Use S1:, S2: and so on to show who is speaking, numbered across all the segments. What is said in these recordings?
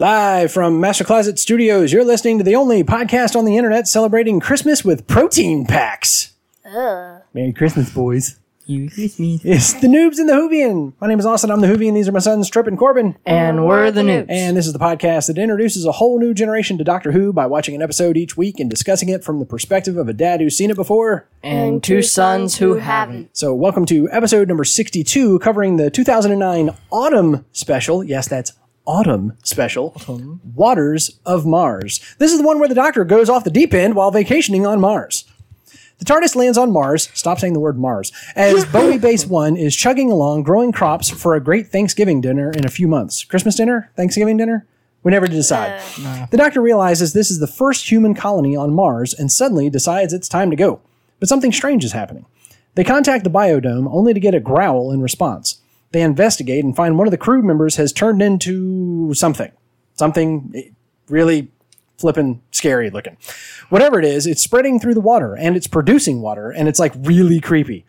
S1: Live from Master Closet Studios, you're listening to the only podcast on the internet celebrating Christmas with protein packs. Merry Christmas, boys.
S2: You kiss me.
S1: It's the Noobs and the Hoovian. My name is Austin. I'm the Hoovian. These are my sons, Trip and Corbin.
S2: And we're the Noobs.
S1: And this is the podcast that introduces a whole new generation to Doctor Who by watching an episode each week and discussing it from the perspective of a dad who's seen it before.
S2: and two sons who haven't.
S1: So, welcome to episode number 62, covering the 2009 autumn special. Yes, that's autumn special. Waters of Mars. This is the one where the Doctor goes off the deep end while vacationing on Mars. The TARDIS lands on Mars. Stop saying the word Mars. As Bowie Base 1 is chugging along, growing crops for a great Thanksgiving dinner in a few months. Christmas dinner? Thanksgiving dinner? We never decide. Uh, the Doctor realizes this is the first human colony on Mars and suddenly decides it's time to go. But something strange is happening. They contact the biodome only to get a growl in response. They investigate and find one of the crew members has turned into something. Something eh, really flippin' scary looking. Whatever it is, it's spreading through the water and it's producing water and it's like really creepy.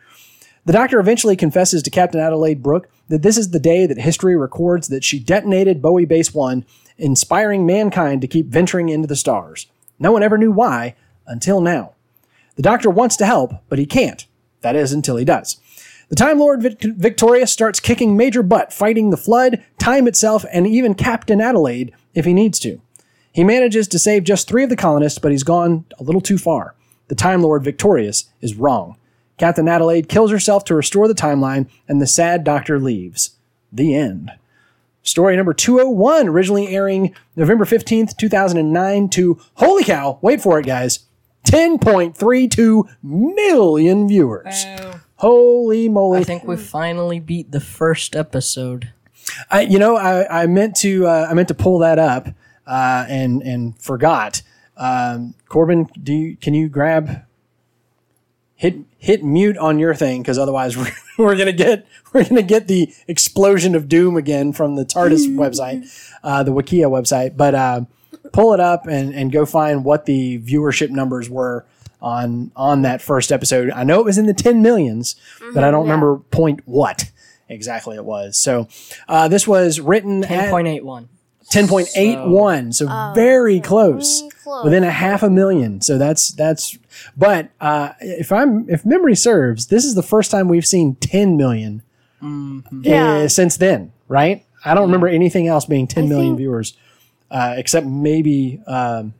S1: The doctor eventually confesses to Captain Adelaide Brooke that this is the day that history records that she detonated Bowie Base 1, inspiring mankind to keep venturing into the stars. No one ever knew why until now. The doctor wants to help, but he can't. That is, until he does. The Time Lord Vic- Victorious starts kicking major butt, fighting the Flood, Time itself, and even Captain Adelaide if he needs to. He manages to save just three of the colonists, but he's gone a little too far. The Time Lord Victorious is wrong. Captain Adelaide kills herself to restore the timeline, and the sad doctor leaves. The end. Story number 201, originally airing November 15th, 2009 to, holy cow, wait for it, guys, 10.32 million viewers. Holy moly.
S2: I think we finally beat the first episode.
S1: I, you know, I, I meant to uh, I meant to pull that up uh, and and forgot. Um, Corbin, do you, can you grab hit hit mute on your thing because otherwise we're, we're gonna get we're gonna get the explosion of doom again from the TARDIS website, uh, the Wikia website. But uh, pull it up and and go find what the viewership numbers were on on that first episode. I know it was in the ten millions, but I don't remember point what exactly it was. So uh, this was written at
S2: 10.81.
S1: 10.81 so, very close
S3: close.
S1: within a half a million so that's that's but uh, if i'm if memory serves this is the first time we've seen 10 million uh,
S3: Yeah.
S1: since then right i don't remember anything else being 10 million
S3: think-
S1: viewers uh, except maybe um,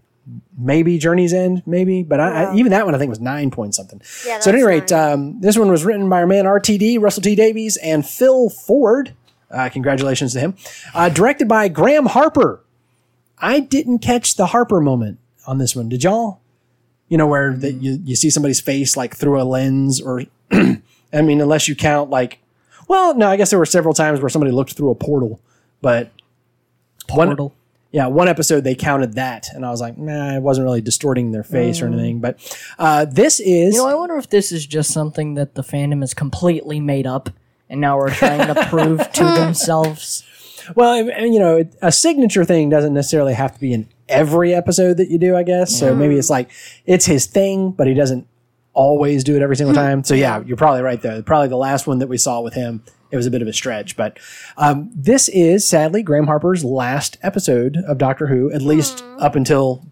S1: maybe journey's end maybe but I, I, even that one i think was nine point something
S3: Yeah,
S1: so at any rate um, this one was written by our man rtd russell t davies and phil ford uh, congratulations to him. Uh, directed by Graham Harper. I didn't catch the Harper moment on this one. Did y'all? You know, where that you, you see somebody's face like through a lens, or I mean, unless you count like, well, no, I guess there were several times where somebody looked through a portal, but one,
S2: Portal.
S1: Yeah, one episode they counted that, and I was like, nah, it wasn't really distorting their face or anything. But uh, this is
S2: You know, I wonder if this is just something that the fandom has completely made up, and now we're trying to prove to themselves.
S1: Well, you know, a signature thing doesn't necessarily have to be in every episode that you do, I guess. So maybe it's like it's his thing, but he doesn't always do it every single time. So yeah, you're probably right there. Probably the last one that we saw with him, it was a bit of a stretch. But um, this is sadly Graham Harper's last episode of Doctor Who, at least up until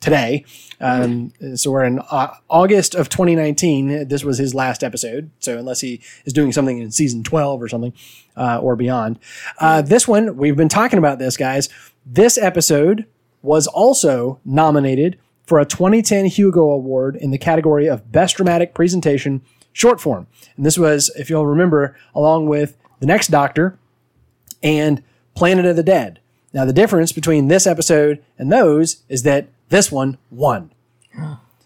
S1: today. Um, so we're in uh, August of 2019. This was his last episode. So unless he is doing something in season 12 or something uh, or beyond, uh, this one we've been talking about this, guys. This episode was also nominated for a 2010 Hugo Award in the category of Best Dramatic Presentation Short Form. And this was, if you'll remember, along with The Next Doctor and Planet of the Dead. Now, the difference between this episode and those is that this one won.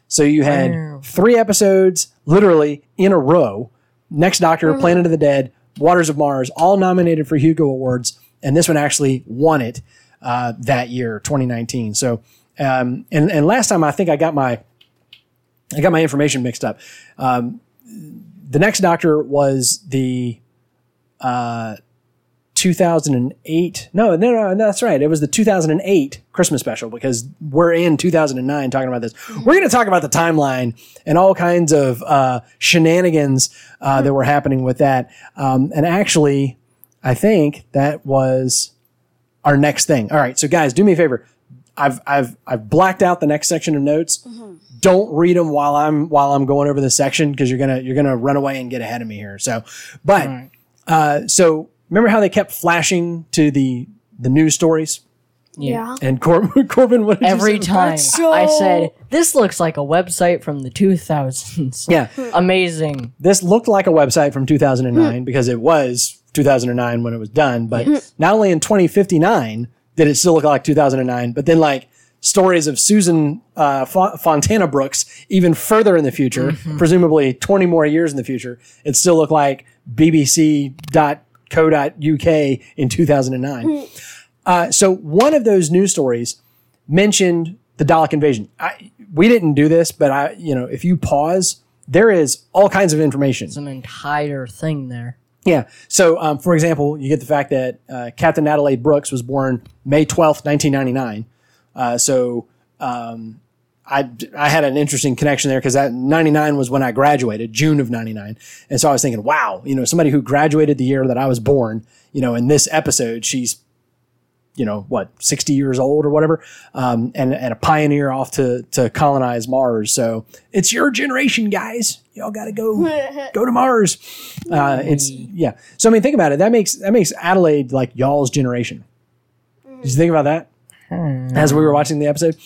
S1: So you had three episodes literally in a row Next Doctor, Planet of the Dead, Waters of Mars, all nominated for Hugo Awards. And this one actually won it uh, that year, 2019. So, um, and, and last time I think I got my I got my information mixed up. Um, the next Doctor was the uh, 2008. No, no, no, that's right. It was the 2008 Christmas special because we're in 2009 talking about this. We're going to talk about the timeline and all kinds of uh, shenanigans uh, that were happening with that. Um, and actually, I think that was our next thing. All right, so guys, do me a favor. I've I've I've blacked out the next section of notes. Don't read them while I'm while I'm going over this section because you're gonna you're gonna run away and get ahead of me here. So, but uh, so remember how they kept flashing to the the news stories
S3: Yeah.
S1: and Cor- Corbin what did you
S2: Every
S1: say?
S2: time
S3: so-
S2: I said, this looks like a website from the 2000s.
S1: Yeah,
S2: Amazing.
S1: this looked like a website from 2009 because it was 2009 when it was done. But not only in 2059 did it still look like 2009, but then like stories of Susan uh, Fo- Fontana Brooks even further in the future, presumably 20 more years in the future, it still looked like BBC.co.uk in 2009. Uh, so one of those news stories mentioned the Dalek invasion. I, we didn't do this, but I, you know, if you pause, there is all kinds of information.
S2: It's an entire thing there.
S1: Yeah. So, um, for example, you get the fact that uh, Captain Adelaide Brooks was born May twelfth, nineteen ninety nine. Uh, so, um, I I had an interesting connection there because that ninety nine was when I graduated, June of ninety nine, and so I was thinking, wow, you know, somebody who graduated the year that I was born, you know, in this episode, she's you know what 60 years old or whatever um, and, and a pioneer off to, to colonize mars. So it's your generation guys. Y'all gotta go go to mars. Uh, it's yeah. So i mean think about it. That makes that makes adelaide like y'all's generation. Did you think about that? As we were watching the episode?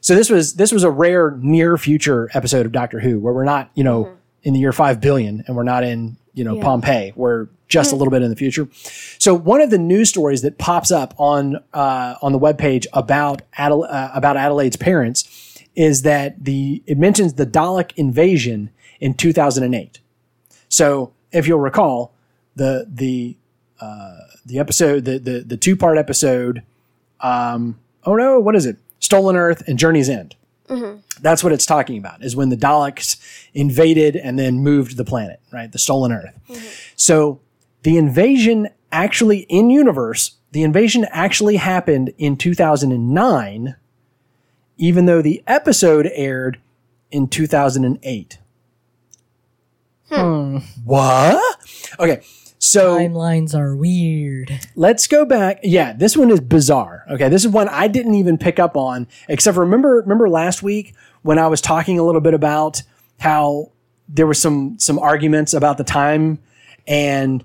S1: So this was this was a rare near future episode of doctor who where we're not you know in the year 5 billion and we're not in you know pompeii we're just a little bit in the future so one of the news stories that pops up on uh, on the webpage about Adela- uh, about Adelaide's parents is that the it mentions the Dalek invasion in 2008. So if you'll recall, the the uh, the episode the the, the two part episode. Um, oh no, what is it? Stolen Earth and Journey's End. Mm-hmm. That's what it's talking about. Is when the Daleks invaded and then moved the planet, right? The Stolen Earth. Mm-hmm. So the invasion actually in universe, the invasion actually happened in 2009, even though the episode aired in 2008. Hmm. hmm. What? Okay. So
S2: Timelines are weird.
S1: let's go back. Yeah, this one is bizarre. Okay, this is one I didn't even pick up on. Except for remember, remember last week when I was talking a little bit about how there was some some arguments about the time, and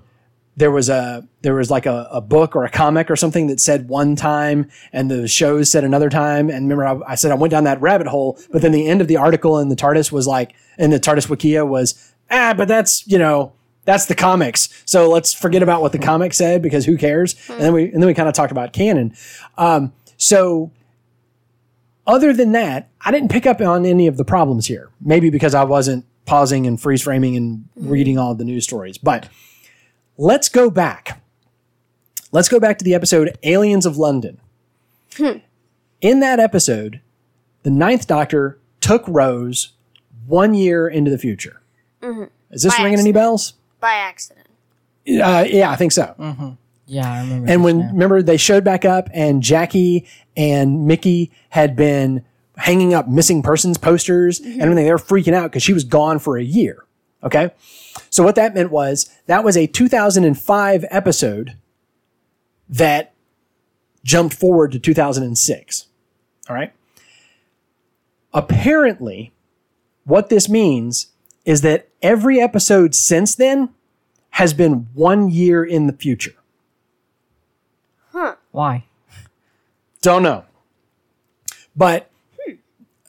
S1: there was a there was like a, a book or a comic or something that said one time, and the shows said another time. And remember, I, I said I went down that rabbit hole, but then the end of the article in the TARDIS was like, in the TARDIS Wikia was ah, but that's you know that's the comics. So let's forget about what the comic said because who cares? And then we and then we kind of talked about canon. Um, so other than that, I didn't pick up on any of the problems here. Maybe because I wasn't pausing and freeze framing and mm-hmm. reading all of the news stories. But let's go back. Let's go back to the episode Aliens of London. Hmm. In that episode, the Ninth Doctor took Rose one year into the future. Mm-hmm. Is this
S3: By
S1: ringing any bells?
S3: By accident.
S1: Uh, yeah, I think so.
S2: Yeah, I remember.
S1: And when
S2: now.
S1: remember they showed back up, and Jackie and Mickey had been hanging up missing persons posters and everything. They were freaking out because she was gone for a year. Okay, so what that meant was that was a 2005 episode that jumped forward to 2006. All right. Apparently, what this means is that every episode since then has been one year in the future. Huh.
S2: Why?
S1: Don't know. But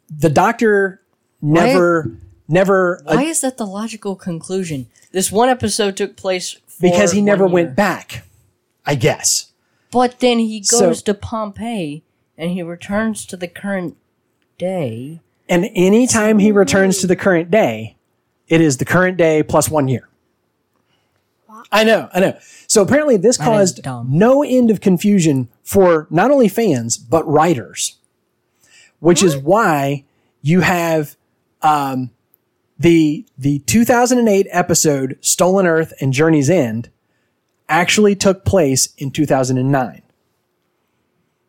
S1: the doctor never, never, uh,
S2: Why is that the logical conclusion? This one episode took place for
S1: because he never
S2: one
S1: went
S2: year.
S1: back, I guess.
S2: But then he
S1: So-
S2: goes to Pompeii and he returns to the current day.
S1: And anytime he returns to the current day, it is the current day plus one year. I know, I know. So apparently, this
S2: is
S1: caused no end of confusion for not only fans but writers, which is why you have um, the the 2008 episode "Stolen Earth" and "Journey's End" actually took place in 2009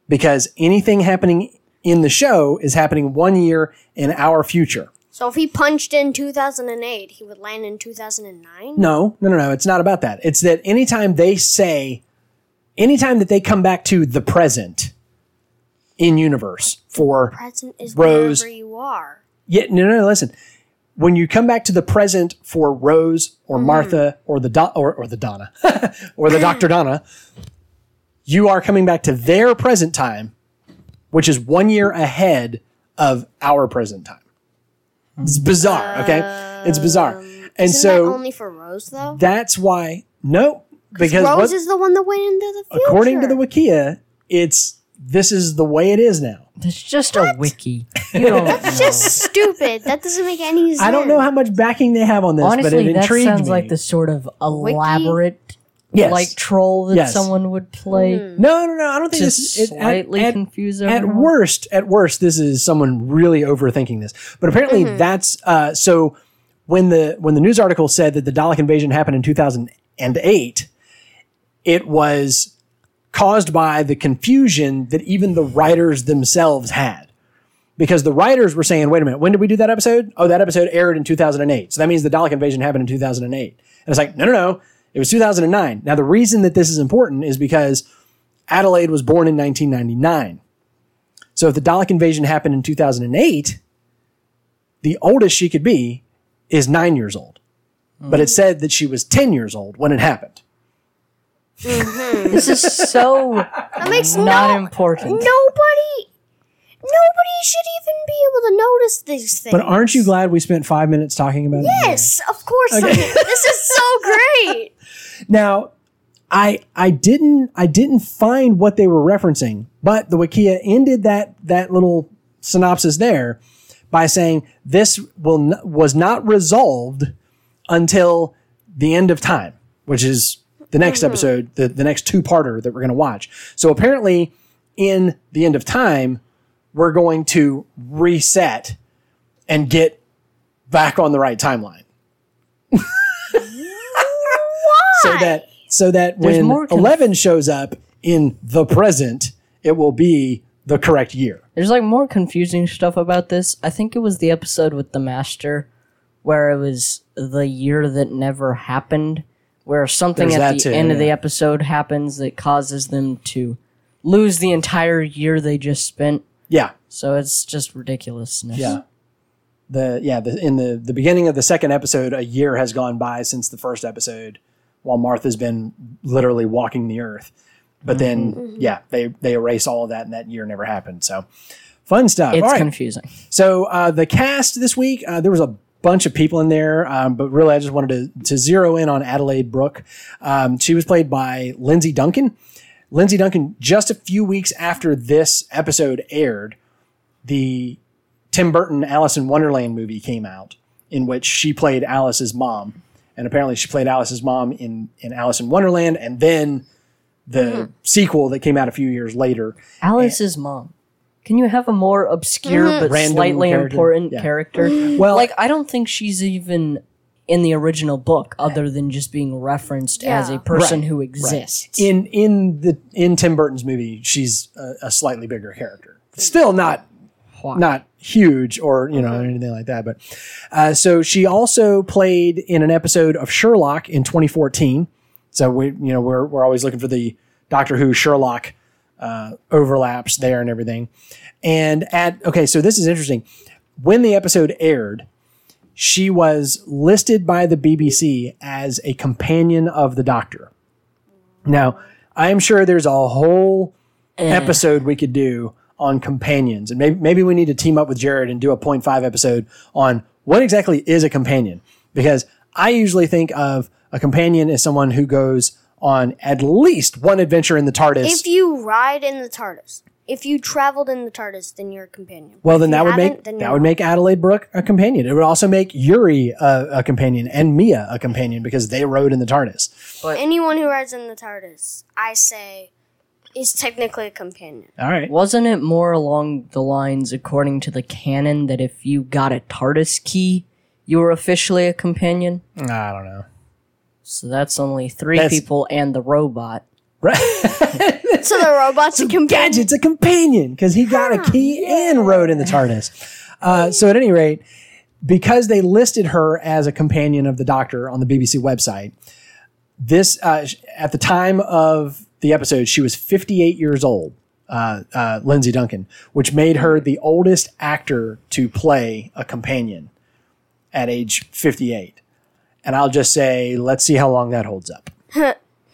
S1: because anything happening in the show is happening one year in our future.
S3: So if he punched in 2008, he would land in 2009?
S1: No, no, no, no. It's not about that. It's that anytime they say anytime that they come back to the present in universe for
S3: Present is
S1: Rose.
S3: wherever you are.
S1: yeah, no, no, no, listen. When you come back to the present for Rose or mm-hmm. Martha or the Do- or, or the Donna or the Dr. Donna, you are coming back to their present time, which is one year ahead of our present time. It's bizarre, okay? It's bizarre. Um, and
S3: Isn't
S1: so
S3: that only for Rose though?
S1: that's why no, because
S3: Rose
S1: what-
S3: is the one that went into the future.
S1: according to the Wikia, it's this is the way it is now.
S2: It's just a wiki. You don't know.
S3: just stupid. That doesn't make any sense.
S1: I don't know how much backing they have on this, but
S2: Honestly,
S1: it
S2: that
S1: intrigued
S2: sounds
S1: me.
S2: like the sort of elaborate,
S1: Yes.
S2: like troll that
S1: Yes.
S2: someone would play
S1: No, no, no. I don't think
S2: to
S1: this is it, at-
S2: slightly
S1: at,
S2: confuse
S1: at
S2: everyone.
S1: worst. At worst, this is someone really overthinking this. But apparently, that's uh, so. When the when the news article said that the Dalek invasion happened in two thousand and eight, it was caused by the confusion that even the writers themselves had. Because the writers were saying, wait a minute, when did we do that episode? Oh, that episode aired in 2008. So that means the Dalek invasion happened in 2008. And it's like, no, no, no. It was 2009. Now, the reason that this is important is because Adelaide was born in 1999. So if the Dalek invasion happened in 2008, the oldest she could be is nine years old. But it said that she was 10 years old when it happened. Mm-hmm.
S2: This is so
S3: That makes
S2: not
S3: no.
S2: important.
S3: Nobody. Nobody should even be able to notice these things.
S1: But aren't you glad we spent five minutes talking about it?
S3: Yes, of course. Am. this is so great.
S1: Now, I I didn't I didn't find what they were referencing, but the Wikia ended that that little synopsis there by saying this will n- was not resolved until the end of time, which is the next mm-hmm. episode, the, the next two parter that we're going to watch. So apparently, in the end of time, we're going to reset and get back on the right timeline. so that so that
S2: There's
S1: when
S2: conf-
S1: 11 shows up in the present, it will be the correct year.
S2: There's like more confusing stuff about this. I think it was the episode with the master where it was the year that never happened, where something
S1: There's
S2: at the
S1: too,
S2: end of the episode happens that causes them to lose the entire year they just spent.
S1: Yeah.
S2: So it's just ridiculousness.
S1: Yeah. The yeah, the, in the the beginning of the second episode, a year has gone by since the first episode, while Martha's been literally walking the earth. But then, yeah, they they erase all of that, and that year never happened. So, fun stuff.
S2: It's
S1: all right.
S2: confusing.
S1: So uh, the cast this week, uh, there was a bunch of people in there, um, but really I just wanted to, to zero in on Adelaide Brooke. Um, she was played by Lindsay Duncan. Lindsay Duncan, just a few weeks after this episode aired, the Tim Burton Alice in Wonderland movie came out, in which she played Alice's mom. And apparently she played Alice's mom in, in Alice in Wonderland, and then the hmm. sequel that came out a few years later.
S2: Alice's mom. Can you have a more obscure mm-hmm. but
S1: Random
S2: slightly
S1: character.
S2: important
S1: Yeah.
S2: character?
S1: Well-
S2: like I don't think she's even in the original book, other than just being referenced as a person
S1: Right,
S2: who exists.
S1: in in the in Tim Burton's movie, she's a, a slightly bigger character. Still not not huge or you know anything like that. But uh, so she also played in an episode of Sherlock in 2014. So we you know we're we're always looking for the Doctor Who Sherlock uh, overlaps there and everything. And at okay, so this is interesting. When the episode aired, she was listed by the BBC as a companion of the Doctor. Now, I am sure there's a whole eh. episode we could do on companions, and maybe maybe we need to team up with Jared and do a 0.5 episode on what exactly is a companion, because I usually think of a companion as someone who goes on at least one adventure in the TARDIS.
S3: If you ride in the TARDIS, if you traveled in the TARDIS, then you're a companion.
S1: well, then that would make
S3: haven't,
S1: that would make Adelaide Brooke a companion. It would also make Yuri a, a companion and Mia a companion because they rode in the TARDIS.
S3: But anyone who rides in the TARDIS. I say is technically a companion.
S1: All right.
S2: Wasn't it more along the lines, according to the canon, that if you got a TARDIS key, you were officially a companion?
S1: I don't know.
S2: So that's only three
S1: That's-
S2: people and the robot.
S1: Right.
S3: So the robot's a companion.
S1: Gadget's a companion because he got a key and rode in the TARDIS. Uh, so at any rate, because they listed her as a companion of the Doctor on the BBC website, this uh, at the time of the episode, she was 58 years old, uh, uh, Lindsay Duncan, which made her the oldest actor to play a companion at age 58. And I'll just say, let's see how long that holds up.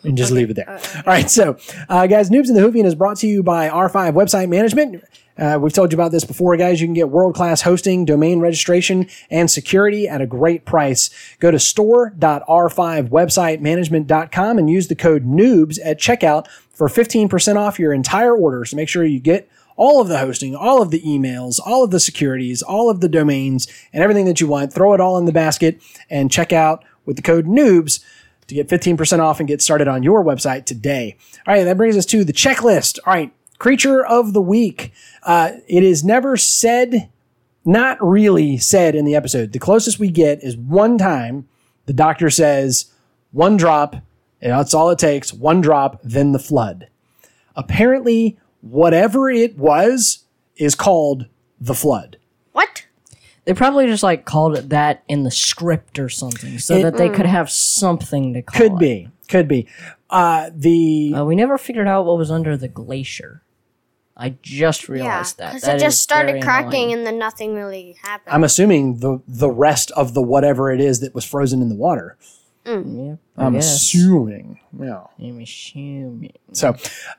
S1: And just leave it there. All right. So, uh, guys, Noobs in the Hoovian is brought to you by R5 Website Management. Uh, we've told you about this before, guys. You can get world class hosting, domain registration, and security at a great price. Go to store.r5websitemanagement.com and use the code NOOBS at checkout for 15% off your entire order. So make sure you get all of the hosting, all of the emails, all of the securities, all of the domains, and everything that you want. Throw it all in the basket and check out with the code NOOBS to get 15% off and get started on your website today. All right, that brings us to the checklist. All right, creature of the week. Uh, it is never said, not really said in the episode. The closest we get is one time the doctor says, one drop, that's all it takes, one drop, then the flood. Apparently, whatever it was is called the flood.
S3: What?
S2: They probably just like called it that in the script or something, so
S1: It-
S2: that they could have something to call
S1: Could
S2: it.
S1: be, could be. Uh, the
S2: Uh, we never figured out what was under the glacier. I just
S3: Yeah,
S2: realized that.
S3: because
S2: That
S3: it just
S2: is
S3: started cracking
S2: annoying.
S3: and then nothing really happened.
S1: I'm assuming the the rest of the whatever it is that was frozen in the water.
S2: Yep, I
S1: I'm
S2: guess.
S1: assuming. Yeah.
S2: I'm assuming.
S1: So,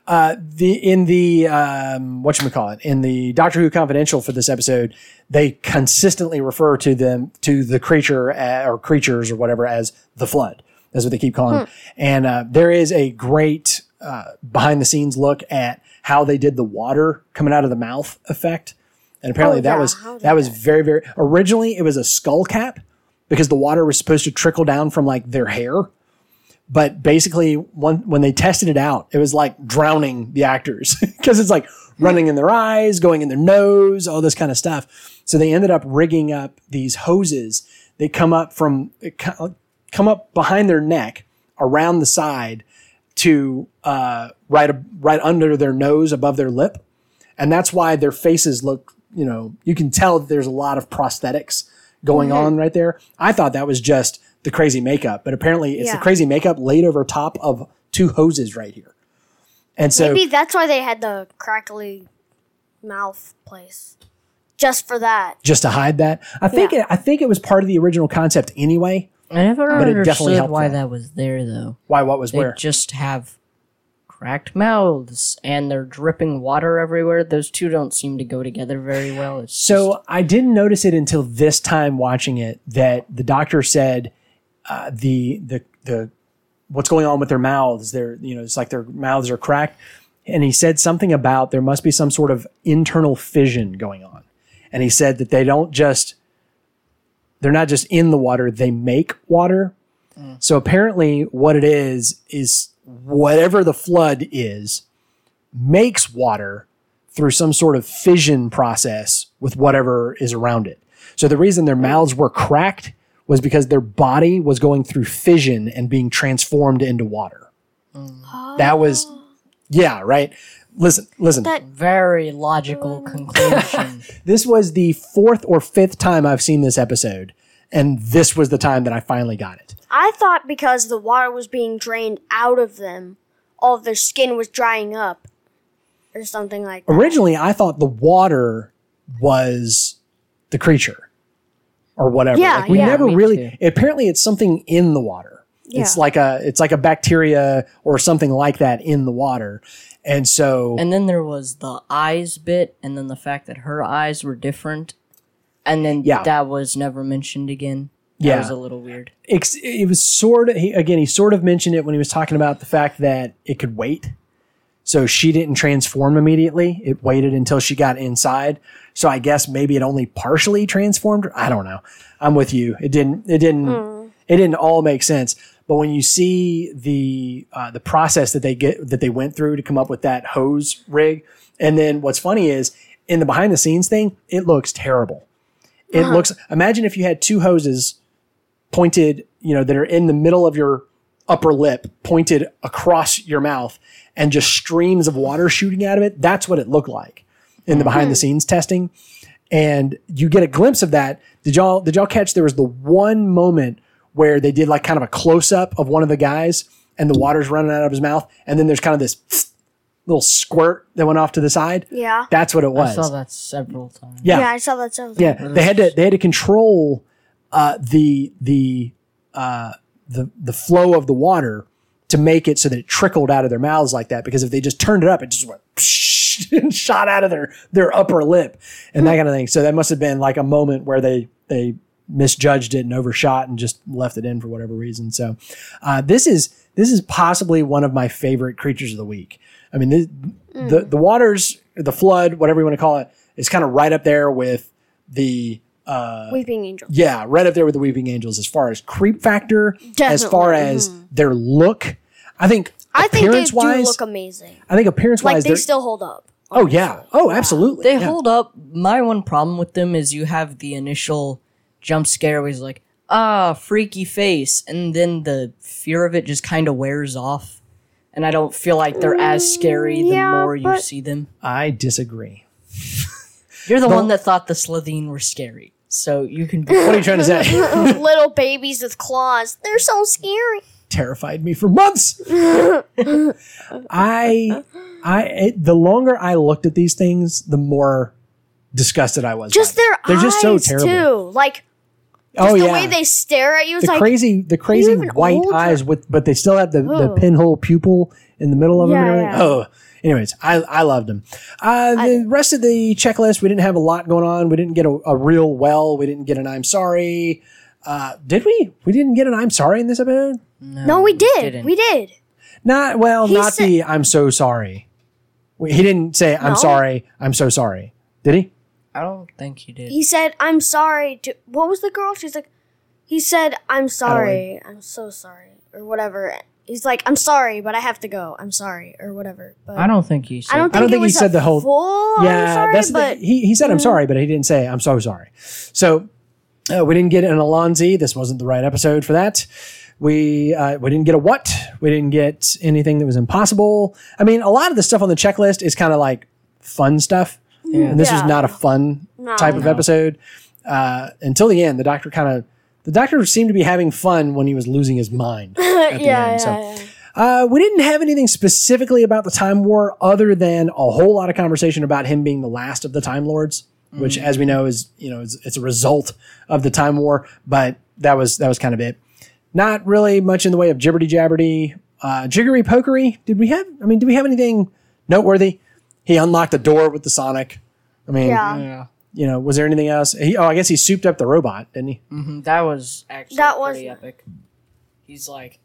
S1: uh, the in the um, what you call it in the Doctor Who Confidential for this episode, they consistently refer to them to the creature uh, or creatures or whatever as the Flood. That's what they keep calling. it. And uh, there is a great uh, behind the scenes look at how they did the water coming out of the mouth effect. And apparently
S3: Oh,
S1: that
S3: yeah.
S1: was
S3: How
S1: that was very very originally it was a skull cap because the water was supposed to trickle down from like their hair. But basically when when they tested it out it was like drowning the actors because it's like running in their eyes going in their nose all this kind of stuff. So they ended up rigging up these hoses. They come up from come up behind their neck around the side to uh, right right under their nose above their lip. And that's why their faces look you know you can tell that there's a lot of prosthetics going on right there i thought that was just the crazy makeup but apparently it's the crazy makeup laid over top of two hoses right here and so
S3: Maybe that's why they had the crackly mouth place. Just for that.
S1: just to hide that i think
S3: Yeah.
S1: it, i think it was part of the original concept anyway
S2: I never
S1: But it definitely
S2: understood why
S1: them.
S2: that was there though.
S1: why what was
S2: They
S1: where
S2: just have cracked mouths and they're dripping water everywhere. Those two don't seem to go together very well. It's
S1: So I didn't notice it until this time watching it that the doctor said uh, the the the what's going on with their mouths. They're you know it's like their mouths are cracked, and he said something about there must be some sort of internal fission going on, and he said that they don't just they're not just in the water; they make water. So apparently, what it is is whatever the flood is makes water through some sort of fission process with whatever is around it. So the reason their mouths were cracked was because their body was going through fission and being transformed into water. That was, yeah, right. Listen, listen.
S3: That-
S2: very logical conclusion.
S1: this was the fourth or fifth time I've seen this episode, and this was the time that I finally got it.
S3: I thought because the water was being drained out of them, all of their skin was drying up. Or something like that.
S1: Originally, I thought the water was the creature or whatever.
S3: Yeah,
S1: like we
S3: yeah,
S1: never really.
S2: too.
S1: Apparently, it's something in the water.
S3: Yeah.
S1: It's like a it's like a bacteria or something like that in the water, and so
S2: and then there was the eyes bit, and then the fact that her eyes were different, and then
S1: Yeah.
S2: that was never mentioned again. That
S1: Yeah.
S2: was a little weird.
S1: ex- it was sort of he, again he sort of mentioned it when he was talking about the fact that it could wait. So she didn't transform immediately. It waited until she got inside. So i guess maybe it only partially transformed her. i don't know. I'm with you. It didn't it didn't it didn't all make sense. But when you see the uh, the process that they get that they went through to come up with that hose rig and then what's funny is in the behind the scenes thing it looks terrible. It looks imagine if you had two hoses pointed, you know, that are in the middle of your upper lip, pointed across your mouth, and just streams of water shooting out of it. That's what it looked like in the behind the mm-hmm. scenes testing. And you get a glimpse of that. Did y'all did y'all catch there was the one moment where they did like kind of a close up of one of the guys and the water's running out of his mouth, and then there's kind of this little squirt that went off to the side.
S3: Yeah.
S1: That's what it was.
S2: I saw that several times.
S1: Yeah.
S3: Yeah, I saw that. several times.
S1: Yeah, they had to they had to control uh, the the uh, the the flow of the water to make it so that it trickled out of their mouths like that. Because if they just turned it up, it just went and shot out of their their upper lip and that kind of thing. So that must have been like a moment where they they misjudged it and overshot and just left it in for whatever reason. So uh, this is this is possibly one of my favorite creatures of the week. I mean, this, the the waters, the flood, whatever you want to call it, is kind of right up there with the uh,
S3: Weeping Angels.
S1: yeah, right up there with the Weeping Angels as far as creep factor, as far
S3: Definitely.
S1: as their look. I think
S3: I think they
S1: appearance
S3: do look amazing.
S1: I think appearance
S3: Like
S1: wise,
S3: they
S1: they're
S3: still hold up.
S1: oh yeah, oh absolutely,
S2: They
S1: yeah.
S2: hold up. My one problem with them is you have the initial jump scare where he's like, ah, freaky face. And then the fear of it just kind of wears off. And I don't feel like they're as scary the
S3: yeah,
S2: more you see them.
S1: I disagree.
S2: You're the one that thought the Slitheen were scary. So you can be.
S1: What are you trying to say?
S3: Little babies with claws. They're so scary.
S1: Terrified me for months. I, I, it, the longer I looked at these things, the more disgusted I was.
S3: Just their
S1: They're
S3: eyes
S1: just so terrible.
S3: too. Like
S1: oh
S3: the
S1: yeah,
S3: way they stare at you. It's
S1: the
S3: like
S1: crazy, the crazy
S3: even
S1: white
S3: older?
S1: eyes with, but they still have the, the
S3: Ugh.
S1: pinhole pupil in the middle of them.
S3: Yeah,
S1: and everything.
S3: yeah.
S1: Oh, anyways, I I loved them. Uh, the rest of the checklist, we didn't have a lot going on. We didn't get a, a real well. We didn't get an I'm sorry. Uh, did we? We didn't get an I'm sorry in this episode.
S3: no, we did.
S2: didn't.
S3: We did.
S1: Not well,
S3: He
S1: not
S3: said-
S1: the I'm so sorry. Wait, He didn't say I'm
S3: No.
S1: sorry. I'm so sorry. Did he?
S2: I don't think he did.
S3: He said, "I'm sorry." To what was the girl? She's like, he said, "I'm sorry. I'm so sorry," or whatever. He's like, "I'm sorry, but I have to go. I'm sorry," or whatever. But
S2: I don't think he said.
S3: I don't think,
S1: I don't think he said the whole-
S3: full.
S1: yeah,
S3: sorry,
S1: that's
S3: but
S1: the, he. He said I'm sorry, but he didn't say I'm so sorry. So uh, we didn't get an Allons-y. This wasn't the right episode for that. We uh, we didn't get a what. We didn't get anything that was impossible. I mean, a lot of the stuff on the checklist is kind of like fun stuff, and this was not a fun
S3: No.
S1: type of episode. Uh, until the end, the doctor kind of the doctor seemed to be having fun when he was losing his mind.
S3: yeah,
S1: at the
S3: yeah,
S1: end, so-
S3: yeah.
S1: Uh, we didn't have anything specifically about the Time War other than a whole lot of conversation about him being the last of the Time Lords, which, as we know, is you know is, it's a result of the Time War. But that was that was kind of it. Not really much in the way of jibberty jabberty, uh, jiggery pokery. Did we have? I mean, did we have anything noteworthy? He unlocked the door with the Sonic. I mean,
S3: Yeah.
S2: Yeah.
S1: you know, was there anything else? He, oh, I guess he souped up the robot, didn't he?
S2: Mhm, That was actually
S3: That was-
S2: pretty epic. He's like,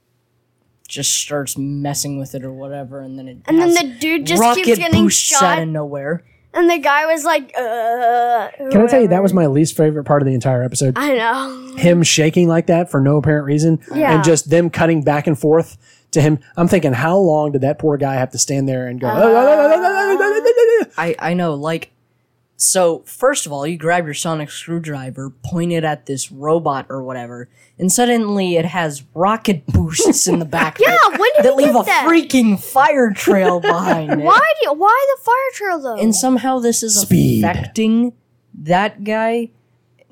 S2: just starts messing with it or whatever, and then it
S3: And then
S2: has
S3: the dude just
S2: rocket
S3: keeps getting
S2: boosts out
S3: shot,
S2: of nowhere.
S3: and the guy was like, "Uh."
S1: Can I tell you that was my least favorite part of the entire episode?
S3: I know.
S1: him shaking like that for no apparent reason
S3: Yeah.
S1: and just them cutting back and forth to him. I'm thinking, how long did that poor guy have to stand there and go?
S2: I I know, like. So first of all, you grab your sonic screwdriver, point it at this robot or whatever, and suddenly it has rocket boosts in the back.
S3: Yeah,
S2: of
S3: when did
S2: that
S3: he
S2: leave
S3: get
S2: a
S3: that?
S2: freaking fire trail behind it.
S3: Why do you, why the fire trail though?
S2: and somehow this is
S1: Speed.
S2: affecting that guy.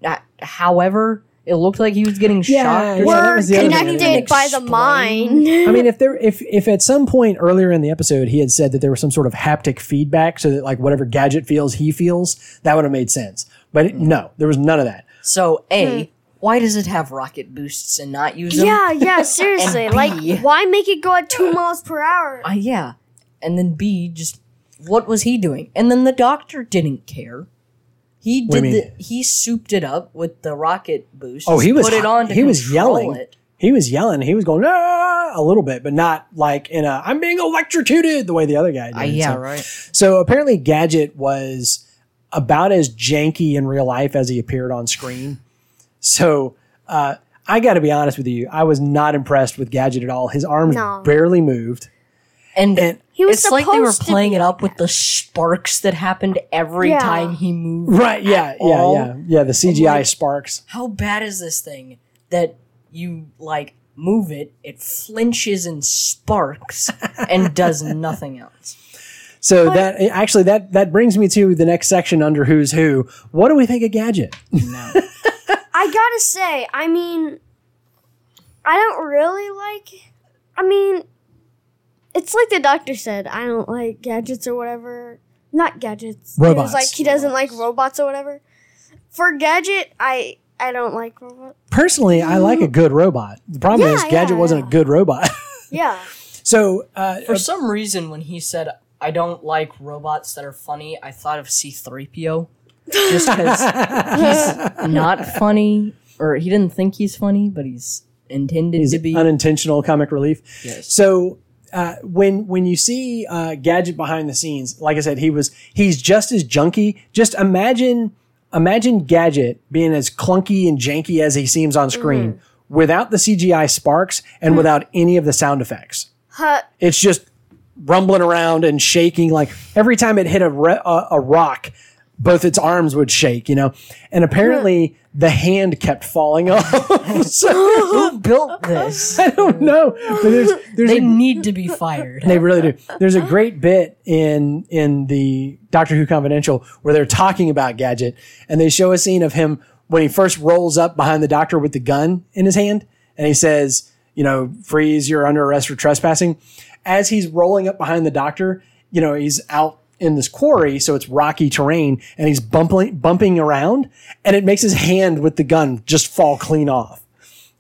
S2: Uh, however, it looked like he was getting
S1: Yeah,
S2: shocked. Or
S1: yeah,
S2: something.
S1: that
S3: We're
S1: was the
S3: connected by the
S2: Explain.
S3: mind.
S1: I mean, if there, if if at some point earlier in the episode he had said that there was some sort of haptic feedback, so that like whatever gadget feels, he feels, that would have made sense. But it, no, there was none of that.
S2: So, a why does it have rocket boosts and not use them?
S3: Yeah, yeah, seriously.
S2: And
S3: like, why make it go at two miles per hour?
S2: Uh, yeah. And then B, just what was he doing? And then the doctor didn't care. He did
S1: you
S2: the he souped it up with the rocket boost.
S1: Oh, he was
S2: put it on. To
S1: he was yelling.
S2: It.
S1: He was yelling. He was going ah, a little bit, but not like in a I'm being electrocuted the way the other guy did.
S2: Uh, yeah,
S1: So-
S2: right.
S1: So apparently, Gadget was about as janky in real life as he appeared on screen. So uh, I got to be honest with you, I was not impressed with Gadget at all. His arms
S3: No.
S1: barely moved.
S2: And,
S1: And-
S3: He was
S2: it's like they were playing it up with the sparks that happened every
S3: Yeah.
S2: time he moved.
S1: Right? Yeah, yeah,
S2: all.
S1: yeah, yeah. The CGI
S2: like-
S1: sparks.
S2: How bad is this thing that you like move it, it flinches and sparks and does nothing else?
S1: So that actually that that brings me to the next section under Who's Who. What do we think of Gadget?
S2: No.
S3: I gotta say, I mean, I don't really like. I mean, it's like the doctor said. I don't like gadgets or whatever. Not gadgets. It was
S1: Robots.
S3: like he doesn't like robots or whatever. For gadget, I I don't like robots.
S1: Personally, I like a good robot. The problem
S3: Yeah,
S1: is Gadget
S3: yeah,
S1: wasn't
S3: yeah.
S1: a good robot.
S3: Yeah.
S1: so uh,
S2: For some reason, when he said, I don't like robots that are funny, I thought of C3PO. Just because he's not funny, or he didn't think he's funny, but he's intended
S1: he's
S2: to be.
S1: unintentional comic relief.
S2: Yes.
S1: So uh, when when you see uh, Gadget behind the scenes, like I said, he was he's just as junky. Just imagine imagine Gadget being as clunky and janky as he seems on screen without the CGI sparks and without any of the sound effects.
S3: Huh,
S1: It's just rumbling around and shaking. Like every time it hit a re- a, a rock, both its arms would shake. You know, and apparently the hand kept falling off. so
S2: Who built this?
S1: I don't know, but there's there's
S2: They
S1: a
S2: need to be fired.
S1: they really do. There's a great bit in in the Doctor Who Confidential where they're talking about Gadget, and they show a scene of him when he first rolls up behind the Doctor with the gun in his hand, and he says, "You know, freeze! You're under arrest for trespassing." As he's rolling up behind the Doctor, you know, he's out in this quarry, so it's rocky terrain, and he's bumping bumping around, and it makes his hand with the gun just fall clean off.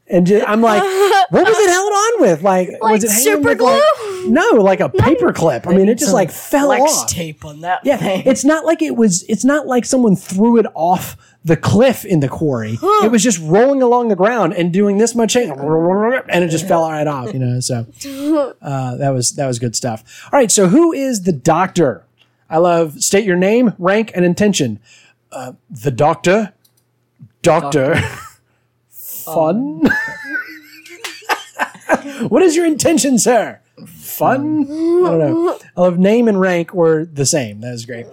S1: And ju- I'm like, what was it held on with? Like, was it hanging
S3: super
S1: with, like- no, like a paper clip. I mean, it just like fell
S2: flex
S1: off.
S2: tape on that
S1: Yeah,
S2: thing.
S1: it's not like it was. It's not like someone threw it off the cliff in the quarry. it was just rolling along the ground and doing this much, and it just fell right off. You know, so uh, that was that was good stuff. All right, so who is the doctor? I love state your name, rank, and intention. Uh, the doctor, doctor, fun. what is your intention, sir? Fun? I don't know. I love name and rank were the same. That was great.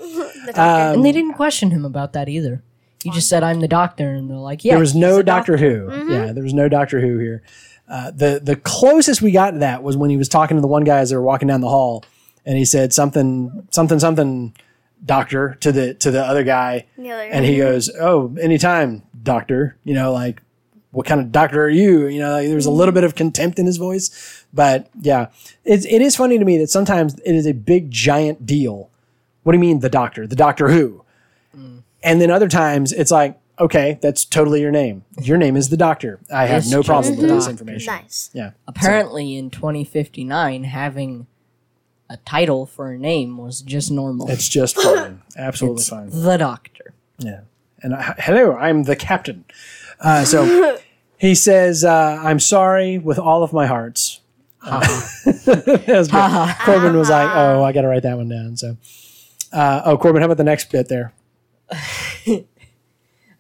S2: and they didn't question him about that either. He just said, "I'm the doctor," and they're like, "Yeah."
S1: There was no
S2: the
S1: Doctor
S2: doctor.
S1: Who. Yeah, there was no Doctor Who here. Uh, the the closest we got to that was when he was talking to the one guy as they were walking down the hall, and he said something something something doctor to the to the other guy,
S3: The other
S1: and he goes, "Oh, anytime, doctor." You know, like what kind of doctor are you? You know, like, there was a little bit of contempt in his voice, but yeah, it's it is funny to me that sometimes it is a big giant deal. What do you mean, the doctor? The Doctor Who? Mm. And then other times it's like, okay, that's totally your name. Your name is the doctor. I have
S2: It's
S1: no problem with
S2: the
S1: this information.
S3: nice.
S1: Yeah.
S2: Apparently, in 2059, having a title for a name was just normal.
S1: It's just fine. Absolutely
S2: It's
S1: fine.
S2: the doctor.
S1: Yeah. And I, hello, I'm the captain. Uh, so he says, uh, I'm sorry with all of my hearts. Uh, that was good. Corbin was like, oh, I got to write that one down. So, uh, oh, Corbin, how about the next bit there?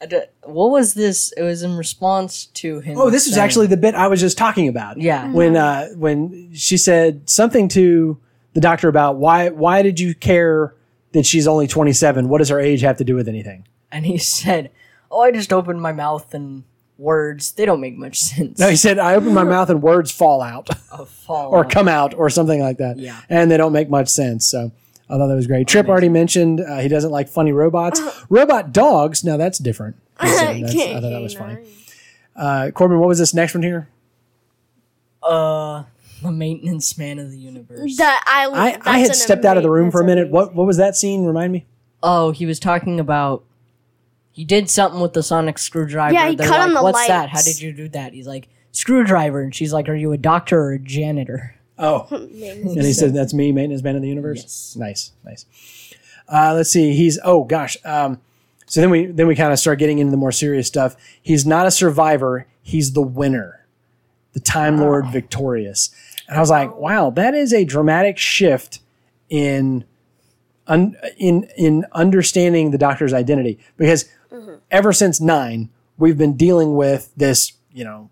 S2: I d- What was this? It was in response to him.
S1: Oh, this is
S2: saying-
S1: actually the bit I was just talking about.
S2: Yeah.
S1: When uh, when she said something to the doctor about why why did you care that she's only 27? What does her age have to do with anything?
S2: and he said, "Oh, I just opened my mouth and words they don't make much sense."
S1: No, he said I opened my mouth and words fall out
S2: fall
S1: or
S2: out.
S1: come out or something like that.
S2: Yeah.
S1: And they don't make much sense. So I thought that was great. Trip already mentioned uh, he doesn't like funny robots. Robot dogs. Now that's different. That's- I thought that was funny. Uh, Corbin, what was this next one here?
S2: uh, the maintenance man of the universe.
S3: That I
S1: I, I had
S3: an
S1: stepped out of the room for a minute. What
S3: amazing.
S1: what was that scene? Remind me.
S2: oh, he was talking about. He did something with the sonic screwdriver.
S3: Yeah, he
S2: They're
S3: cut
S2: like,
S3: on the
S2: What's that? How did you do that? He's like, screwdriver. And she's like, Are you a doctor or a janitor?
S1: Oh, and he said that's me, maintenance man of the universe.
S2: Yes.
S1: Nice, nice. Uh, let's see. He's oh gosh. Um, so then we then we kind of start getting into the more serious stuff. He's not a survivor. He's the winner, the Time Lord victorious. And I was like, wow, that is a dramatic shift in un, in in understanding the Doctor's identity because mm-hmm. ever since nine, we've been dealing with this, you know,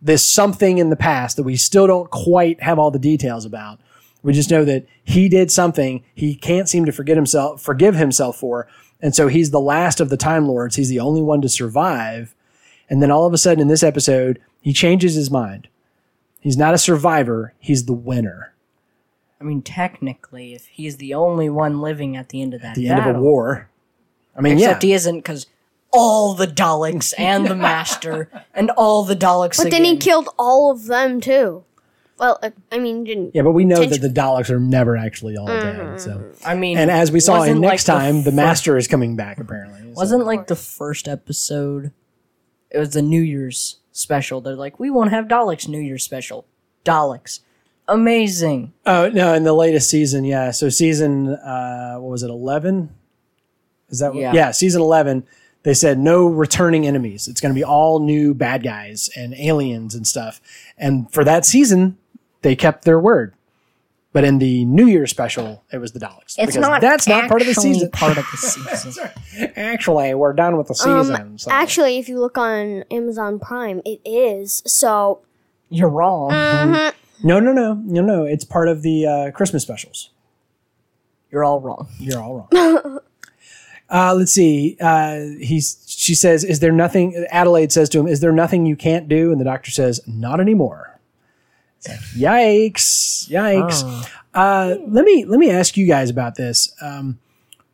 S1: this something in the past that we still don't quite have all the details about. We just know that he did something he can't seem to forget himself, forgive himself for, and so he's the last of the Time Lords. He's the only one to survive. And then all of a sudden in this episode, he changes his mind. He's not a survivor, he's the winner.
S2: I mean, technically, if he's the only one living at the end of that
S1: The end of a war. I mean,
S2: except
S1: yeah.
S2: he isn't because all the Daleks and the Master and all the Daleks.
S3: But then he killed all of them too. Well, uh, I mean, didn't.
S1: Yeah, but we know that the Daleks are never actually all dead. So,
S2: I mean,
S1: and as we saw in next
S2: like,
S1: time, the,
S2: fir-
S1: Master is coming back. Apparently,
S2: wasn't like the first episode. It was the New Year's special. They're like, we won't have Daleks New Year's special. Daleks, amazing.
S1: Oh no! In the latest season, yeah. So season, uh, what was it? Eleven? Is that what,
S2: Yeah.
S1: yeah? Season eleven. They said no returning enemies. It's going to be all new bad guys and aliens and stuff. And for that season, they kept their word. But in the New Year special, it was the Daleks.
S2: It's not.
S1: that's not part of the
S2: actually
S1: season.
S2: Part of the season.
S1: Actually, we're done with the season. so.
S3: Actually, if you look on Amazon Prime, it is. So
S2: You're wrong.
S1: no, no, no, no, no. It's part of the uh, Christmas specials.
S2: You're all wrong.
S1: You're all wrong. uh, let's see. Uh, he's. She says, "Is there nothing?" Adelaide says to him, "Is there nothing you can't do?" And the doctor says, "Not anymore." Like, yikes! Yikes! Uh, let me let me ask you guys about this. Um,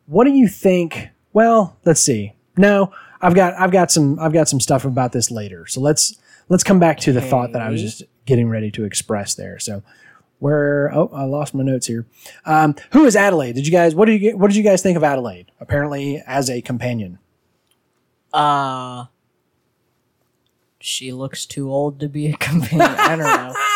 S1: what do you think? Well, let's see. No, I've got I've got some I've got some stuff about this later. So let's let's come back to the thought that I was just getting ready to express there. So where oh I lost my notes here. Um, who is Adelaide? Did you guys what did you get, what did you guys think of Adelaide? Apparently as a companion.
S2: Uh, she looks too old to be a companion. I don't know.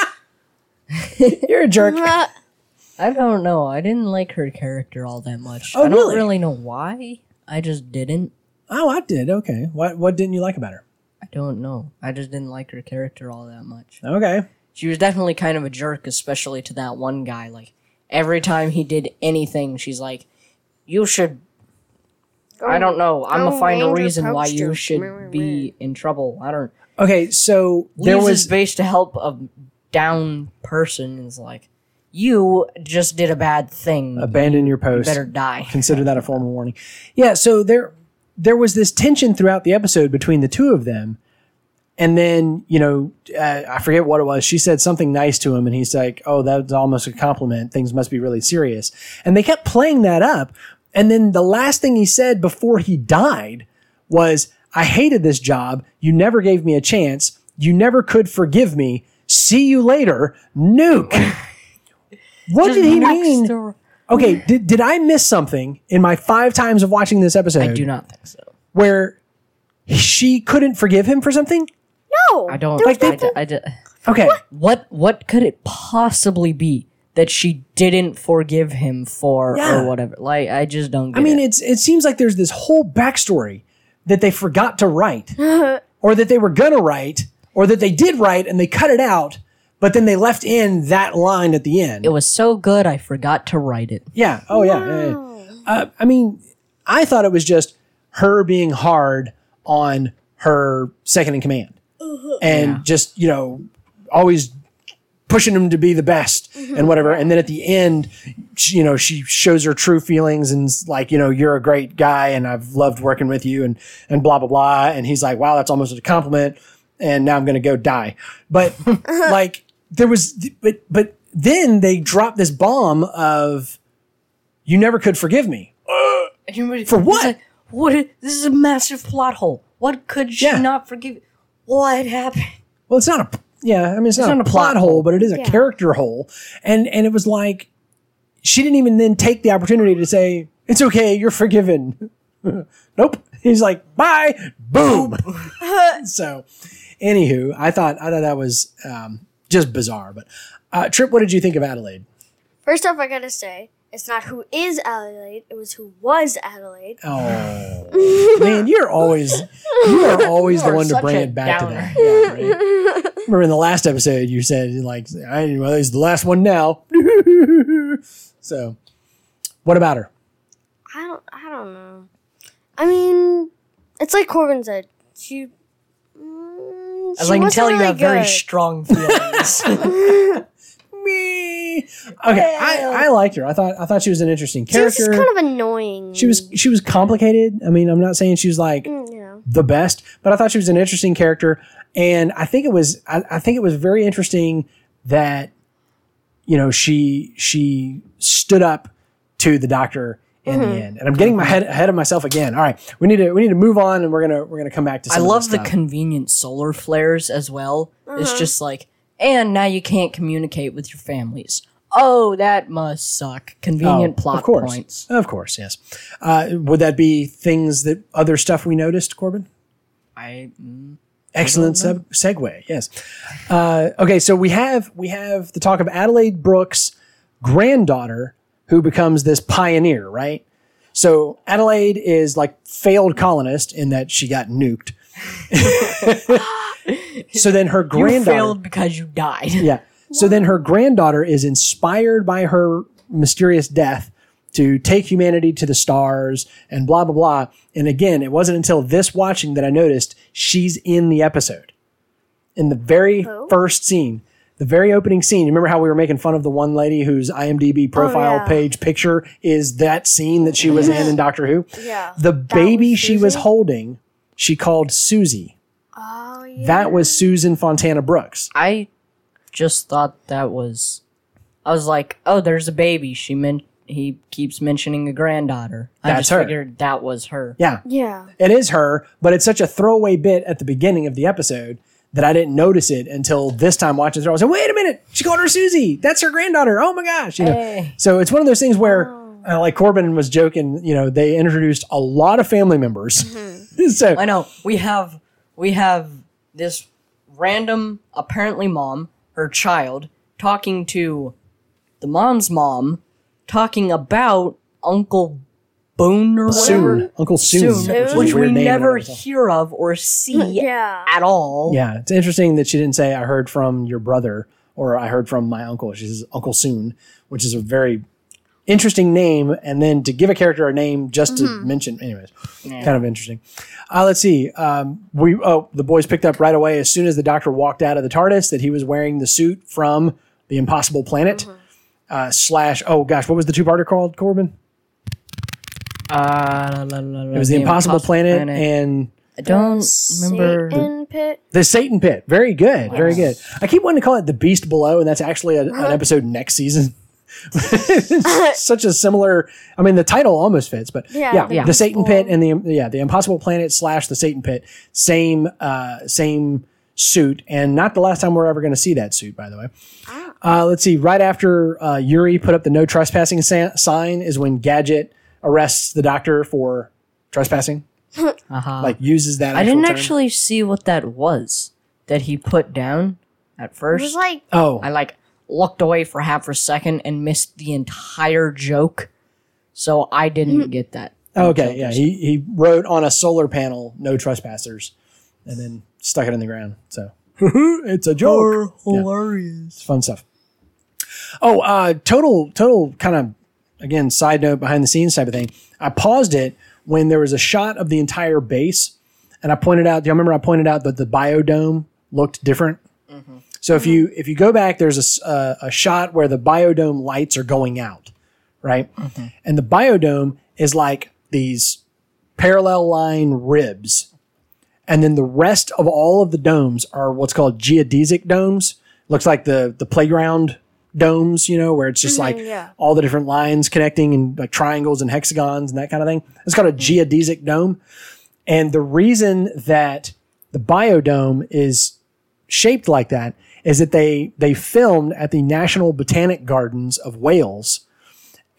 S1: You're a jerk.
S2: I don't know. I didn't like her character all that much.
S1: Oh,
S2: I don't
S1: really?
S2: really know why. I just didn't.
S1: oh, I did. Okay. What what didn't you like about her?
S2: I don't know. I just didn't like her character all that much.
S1: Okay.
S2: She was definitely kind of a jerk, especially to that one guy. Like every time he did anything, she's like, "You should." I don't know. I'm gonna
S3: oh,
S2: find a reason why you
S3: poster.
S2: should be in trouble. I don't.
S1: Okay. So there
S2: Leaves
S1: was
S2: his base to help a down person. Is like, you just did a bad thing.
S1: abandon your post.
S2: better die.
S1: consider that a formal warning. Yeah, so there there was this tension throughout the episode between the two of them. And then, you know, uh, I forget what it was. She said something nice to him, and he's like, Oh, that's almost a compliment. Things must be really serious. And they kept playing that up. And then the last thing he said before he died was, I hated this job. You never gave me a chance. You never could forgive me. See you later. Nuke. what
S2: Just
S1: did he mean?
S2: to-
S1: Okay, did, did I miss something in my five times of watching this episode
S2: I do not think so.
S1: where she couldn't forgive him for something?
S3: no,
S2: I don't.
S3: There was
S2: I,
S3: nothing-
S2: d- I d-
S1: Okay.
S2: what what could it possibly be that she didn't forgive him for
S1: Yeah.
S2: or whatever? Like I just don't. Get
S1: I mean,
S2: it.
S1: it's it seems like there's this whole backstory that they forgot to write, or that they were gonna write, or that they did write and they cut it out, but then they left in that line at the end.
S2: it was so good I forgot to write it.
S1: Yeah. Oh, yeah. yeah, yeah. Uh, I mean, I thought it was just her being hard on her second in command and just, you know, always pushing him to be the best and whatever. And then at the end, she, you know, she shows her true feelings and is like, you know, you're a great guy and I've loved working with you and, and blah, blah, blah. And he's like, wow, that's almost a compliment. And now I'm going to go die. But like there was, but, but then they dropped this bomb of, you never could forgive me.
S2: For
S1: what?
S2: what? This is a massive plot hole. What could she
S1: Yeah.
S2: not forgive? What happened?
S1: Well, it's not a yeah. I mean, it's, not, a plot hole, but it is a character hole. And and it was like she didn't even then take the opportunity to say it's okay, you're forgiven. nope. He's like bye, boom. so, anywho, I thought I thought that was um, just bizarre. But uh, Trip, what did you think of Adelaide?
S3: First off, I gotta say, it's not who is Adelaide; it was who was Adelaide.
S1: Oh man, you're always you are always the
S2: are
S1: one to bring it back
S2: downer.
S1: to that. Yeah, right? Remember in the last episode you said like I well he's the last one now. so what about her?
S3: I don't. I don't know. I mean, it's like Corbin said. She. Mm,
S2: As
S3: she
S2: I can
S3: wasn't
S2: tell, you
S3: really
S2: have very
S3: good.
S2: strong feelings.
S1: Me. Okay, I, I liked her. I thought I thought she was an interesting
S3: She was
S1: character.
S3: just kind of annoying.
S1: she was she was complicated. I mean, I'm not saying she was like
S3: Mm, know.
S1: the best, but I thought she was an interesting character, and I think it was I, I think it was very interesting that you know she she stood up to the doctor in
S2: Mm-hmm.
S1: the end. And I'm getting my head ahead of myself again. All right, we need to we need to move on, and we're gonna we're gonna come back to.
S2: I love the convenient solar flares as well. It's just like and now you can't communicate with your families. Oh, that must suck. Convenient
S1: Oh,
S2: plot
S1: of course.
S2: points.
S1: Of course, yes. Uh, would that be things that other stuff we noticed, Corbin?
S2: I mm,
S1: Excellent seg- segue. Yes. Uh, okay, so we have we have the talk of Adelaide Brooks' granddaughter who becomes this pioneer, right? So Adelaide is like failed colonist in that she got nuked. so then her
S2: you
S1: granddaughter
S2: failed because you died.
S1: yeah. So then her granddaughter is inspired by her mysterious death to take humanity to the stars and blah, blah, blah. And again, it wasn't until this watching that I noticed she's in the episode. In the very oh. first scene, the very opening scene. You remember how we were making fun of the one lady whose IMDb oh, profile
S3: yeah.
S1: page picture is that scene that she was in in Doctor Who?
S3: Yeah.
S1: The baby
S3: was
S1: she was holding, she called Susie.
S3: Oh yeah.
S1: That was Susan Fontana Brooks.
S2: I just thought that was. I was like, oh, there's a baby. She meant he keeps mentioning a granddaughter. I
S1: That's
S2: just
S1: her.
S2: figured that was her.
S1: Yeah.
S3: yeah.
S1: It is her, but it's such a throwaway bit at the beginning of the episode that I didn't notice it until this time watching it. I was like, wait a minute, she called her Susie. That's her granddaughter. Oh my gosh. You know?
S2: Hey.
S1: So it's one of those things where, uh, like Corbin was joking, you know, they introduced a lot of family members. so
S2: I know. We have we have this random apparently mom, her child, talking to the mom's mom, talking about Uncle Boone or whatever.
S1: soon, Uncle Soon,
S2: Soon,
S1: which, is a
S2: which we
S1: weird name
S2: never
S1: and everything.
S2: hear of or see
S3: Yeah.
S2: at all.
S1: Yeah, it's interesting that she didn't say I heard from your brother or I heard from my uncle. She says Uncle Soon, which is a very interesting name. And then to give a character a name just to mention, anyways, kind of interesting. Uh, let's see. Um, we oh the boys picked up right away as soon as the doctor walked out of the TARDIS that he was wearing the suit from the Impossible Planet. Uh, slash, oh gosh, what was the two-parter called, Corbin?
S2: Uh,
S1: It was the, Impossible, Planet, and
S2: I don't remember.
S3: Satan pit.
S1: The Satan Pit. Very good. Very good. I keep wanting to call it The Beast Below, and that's actually a, an episode next season. Such a similar. I mean, the title almost fits, but yeah,
S3: Yeah,
S1: the
S2: Yeah.
S1: Satan Pit and the yeah the Impossible Planet slash the Satan Pit, same uh, same suit, and not the last time we're ever going to see that suit, by the way. Uh, let's see. Right after uh, Yuri put up the no trespassing sa- sign is when Gadget arrests the Doctor for trespassing.
S2: Uh-huh.
S1: Like uses that.
S2: I didn't
S1: term.
S2: actually see what that was that he put down at
S3: It
S2: first.
S3: was like
S1: Oh,
S2: I like looked away for half a second and missed the entire joke. So I didn't get that.
S1: Okay, yeah, he he wrote on a solar panel "No trespassers," and then stuck it in the ground. So it's a joke. Yeah,
S2: hilarious.
S1: it's fun stuff. Oh, uh, total total kind of again side note behind the scenes type of thing. I paused it when there was a shot of the entire base, and I pointed out. Do you remember I pointed out that the biodome looked different? So if you if you go back, there's a uh, a shot where the biodome lights are going out, right? And the biodome is like these parallel line ribs. And then the rest of all of the domes are what's called geodesic domes. Looks like the the playground domes, you know, where it's just like mm-hmm,
S3: yeah.
S1: all the different lines connecting and like triangles and hexagons and that kind of thing. It's called a mm-hmm. geodesic dome. And the reason that the biodome is shaped like that is that they they filmed at the National Botanic Gardens of Wales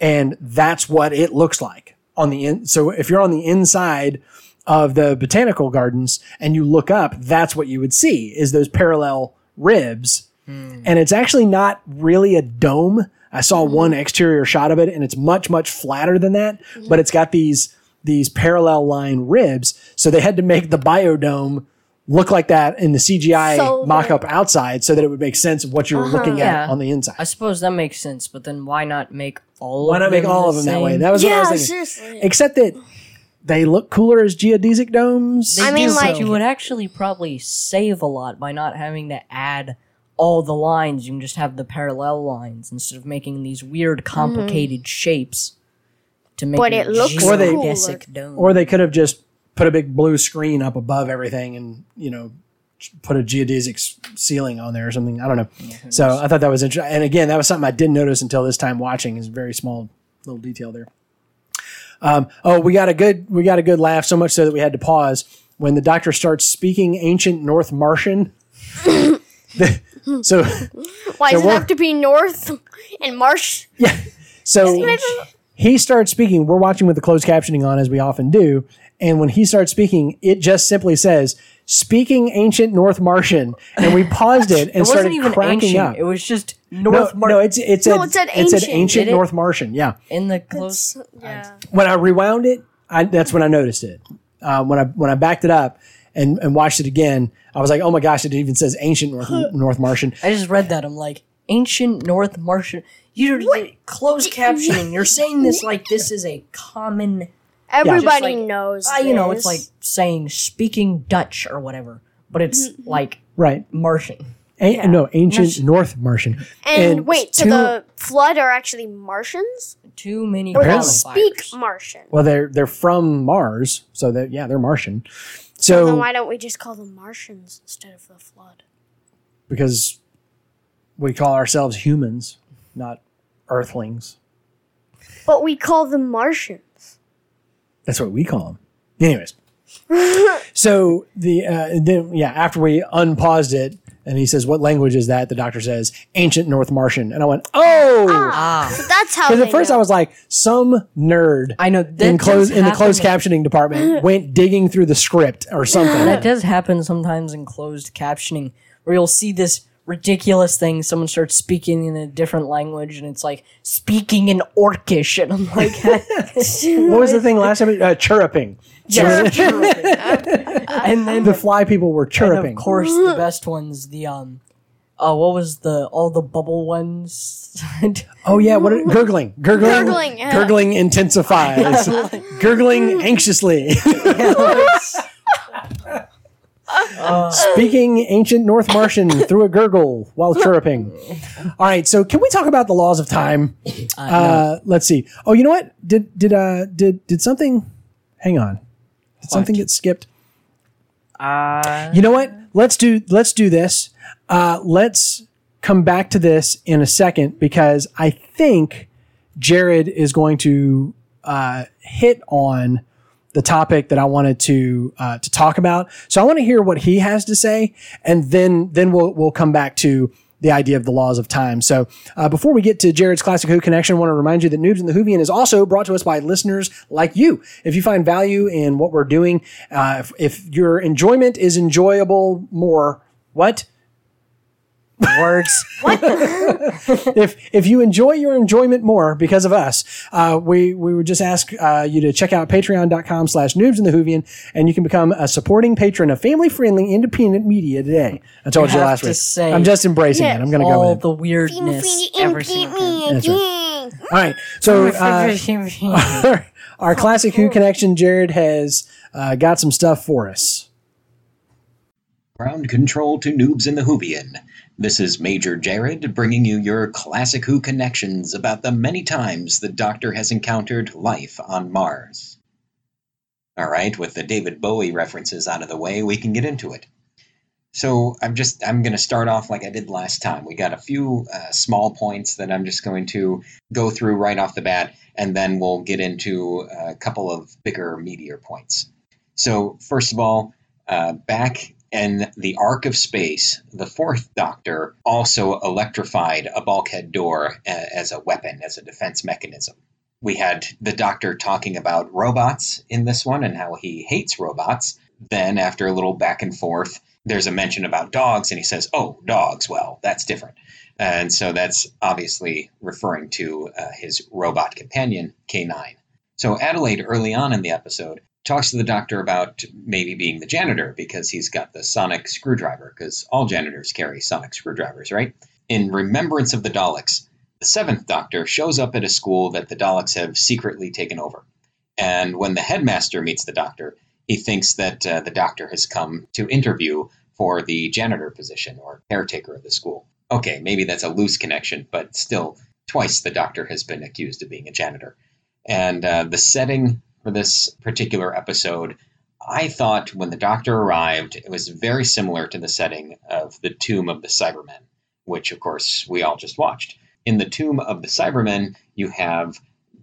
S1: and that's what it looks like on the in. So if you're on the inside of the botanical gardens and you look up, that's what you would see is those parallel ribs. Hmm. And it's actually not really a dome. I saw hmm. one exterior shot of it and it's much much flatter than that, mm-hmm. but it's got these these parallel line ribs. So they had to make the biodome look like that in the CGI
S3: So
S1: mock-up outside so that it would make sense of what you were uh-huh. looking at
S2: Yeah.
S1: on the inside.
S2: I suppose that makes sense, but then why not make all
S1: Why
S2: of
S1: not make
S2: them
S1: all
S2: the
S1: of them that way? That was what I
S3: yeah,
S1: was thinking.
S3: seriously.
S1: Except that they look cooler as geodesic domes.
S2: They
S3: I mean,
S2: do, but
S3: like-
S2: you would actually probably save a lot by not having to add all the lines. You can just have the parallel lines instead of making these weird, complicated shapes to make
S3: But
S2: a
S3: it looks
S1: Or they-
S2: geodesic dome.
S1: or they could have just put a big blue screen up above everything and, you know, put a geodesic ceiling on there or something. I don't know. So I thought that was interesting. And again, that was something I didn't notice until this time watching is a very small little detail there. Um, oh, we got a good, we got a good laugh so much so that we had to pause when the doctor starts speaking ancient North Martian. so
S3: Why
S1: So
S3: does it have to be north and marsh?
S1: yeah, so he starts speaking. We're watching with the closed captioning on, as we often do. And when he starts speaking, it just simply says "Speaking Ancient North Martian," and we paused it and
S2: It wasn't
S1: started
S2: even
S1: cracking
S2: ancient.
S1: up.
S2: It was just
S1: no,
S2: North Mar-
S1: no, it's it's said
S3: No, it said
S1: it said
S3: ancient.
S1: ancient
S2: it?
S1: North Martian. Yeah.
S2: in the close.
S3: Yeah.
S1: when I rewound it, I, that's when I noticed it. Uh, when I when I backed it up and, and watched it again, I was like, "Oh my gosh!" It even says "ancient North North Martian."
S2: I just read that. I'm like, ancient North Martian. You're closed captioning. You're saying this like this is a common.
S3: Everybody
S2: Just like,
S3: knows.
S2: Uh, you know, it's like saying speaking Dutch or whatever, but it's like
S1: Right?
S2: Martian.
S1: A- No, ancient
S2: That's-
S1: North Martian.
S3: And, wait, so
S1: two-
S3: the flood are actually Martians?
S2: Too many
S3: Or they
S1: Apparently.
S3: speak. Martian?
S1: well, they're they're from Mars, so that yeah, they're Martian.
S3: Then
S1: So
S3: why don't we just call them Martians instead of the flood?
S1: because we call ourselves humans, not Earthlings.
S3: But we call them Martians.
S1: That's what we call them. Anyways, so the uh, then yeah, after we unpaused it, and he says, "What language is that?" The doctor says, "Ancient North Martian," and I went, "Oh."
S2: Ah,
S3: That's how.
S1: Because at first
S3: know.
S1: I was like, some nerd
S2: I know that
S1: in close in the closed captioning department went digging through the script or something.
S2: That does happen sometimes in closed captioning, where you'll see this ridiculous thing. Someone starts speaking in a different language, and it's like speaking in Orcish, and I'm like,
S1: what was the thing last time? Uh, chirruping.
S2: Yes, and then
S1: The fly people were
S2: and
S1: chirruping.
S2: of course the best ones, the um, uh, what was the all the bubble ones?
S1: Oh yeah, what are, gurgling, gurgling,
S3: Gurgling, yeah.
S1: gurgling intensifies. gurgling anxiously. Speaking ancient North Martian through a gurgle while chirruping. All right, so can we talk about the laws of time? Uh, Let's see. Oh, you know what? Did did uh did did something? Hang on. Did something get skipped?
S2: uh,
S1: You know what? Let's do let's do this. Uh, let's come back to this in a second because I think Jared is going to uh, hit on the topic that I wanted to uh, to talk about. So I want to hear what he has to say, and then then we'll we'll come back to the idea of the laws of time. So uh, before we get to Jared's Classic Who connection, I want to remind you that Noobs in the Whovian is also brought to us by listeners like you. If you find value in what we're doing, uh, if, if your enjoyment is enjoyable more, what?
S2: Words.
S1: if if you enjoy your enjoyment more because of us, uh, we we would just ask uh, you to check out patreon.com slash noobs in the Whovian and you can become a supporting patron of family friendly independent media today. I told you,
S2: have
S1: last
S2: to
S1: week.
S2: say
S1: I'm just embracing it. I'm gonna go with it.
S2: the weirdness every single.
S1: That's right. All right. So uh, our, our classic Who connection, Jared has uh, got some stuff for us.
S4: Ground control to noobs in the Whovian. This is Major Jared bringing you your classic Who connections about the many times the Doctor has encountered life on Mars. All right, with the David Bowie references out of the way, we can get into it. So I'm just I'm going to start off like I did last time. We got a few uh, small points that I'm just going to go through right off the bat, and then we'll get into a couple of bigger, meatier points. So first of all, uh, back in the Ark of space, the fourth Doctor also electrified a bulkhead door as a weapon, as a defense mechanism. We had the Doctor talking about robots in this one and how he hates robots. Then, after a little back and forth, there's a mention about dogs, and he says, Oh, dogs, well, that's different. And so that's obviously referring to uh, his robot companion, K9. So Adelaide, early on in the episode, talks to the doctor about maybe being the janitor because he's got the sonic screwdriver, because all janitors carry sonic screwdrivers, right? In remembrance of the Daleks, the seventh doctor shows up at a school that the Daleks have secretly taken over. And when the headmaster meets the doctor, he thinks that uh, the doctor has come to interview for the janitor position or caretaker of the school. Okay, maybe that's a loose connection, but still, twice the doctor has been accused of being a janitor. And uh, the setting for this particular episode, I thought when the doctor arrived, it was very similar to the setting of the Tomb of the Cybermen, which, of course, we all just watched. In the Tomb of the Cybermen, you have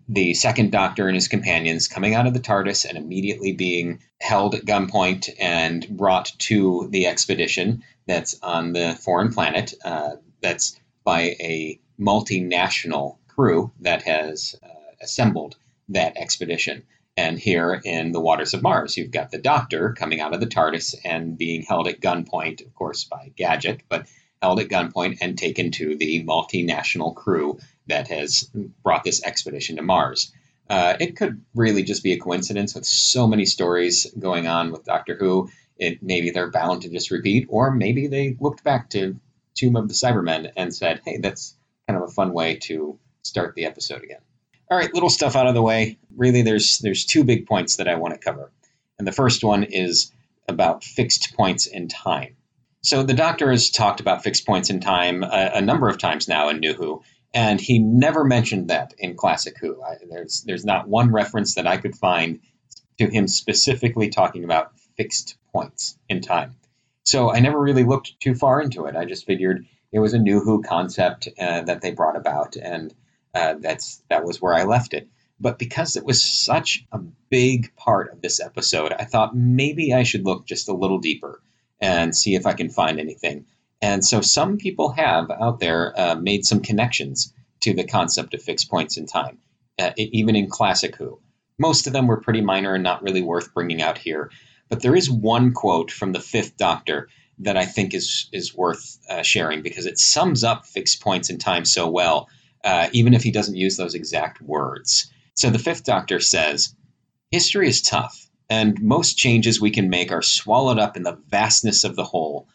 S4: the second Doctor and his companions coming out of the TARDIS and immediately being held at gunpoint and brought to the expedition that's on the foreign planet. Uh, that's by a multinational crew that has uh, assembled that expedition. And here in the waters of Mars, you've got the Doctor coming out of the TARDIS and being held at gunpoint, of course, by Gadget, but held at gunpoint and taken to the multinational crew that has brought this expedition to Mars. Uh, it could really just be a coincidence with so many stories going on with Doctor Who. It maybe they're bound to just repeat, or maybe they looked back to Tomb of the Cybermen and said, "Hey, that's kind of a fun way to start the episode again." All right, little stuff out of the way. Really, there's there's two big points that I want to cover, and the first one is about fixed points in time. So the Doctor has talked about fixed points in time a, a number of times now in New Who, and he never mentioned that in Classic Who. I, there's there's not one reference that I could find to him specifically talking about fixed points in time. So I never really looked too far into it. I just figured it was a New Who concept uh, that they brought about, and uh, that's that was where I left it. But because it was such a big part of this episode, I thought maybe I should look just a little deeper and see if I can find anything. And so some people have out there uh, made some connections to the concept of fixed points in time, uh, even in Classic Who. Most of them were pretty minor and not really worth bringing out here. But there is one quote from the Fifth Doctor that I think is is worth uh, sharing because it sums up fixed points in time so well, uh, even if he doesn't use those exact words. So the Fifth Doctor says, "History is tough, and most changes we can make are swallowed up in the vastness of the whole."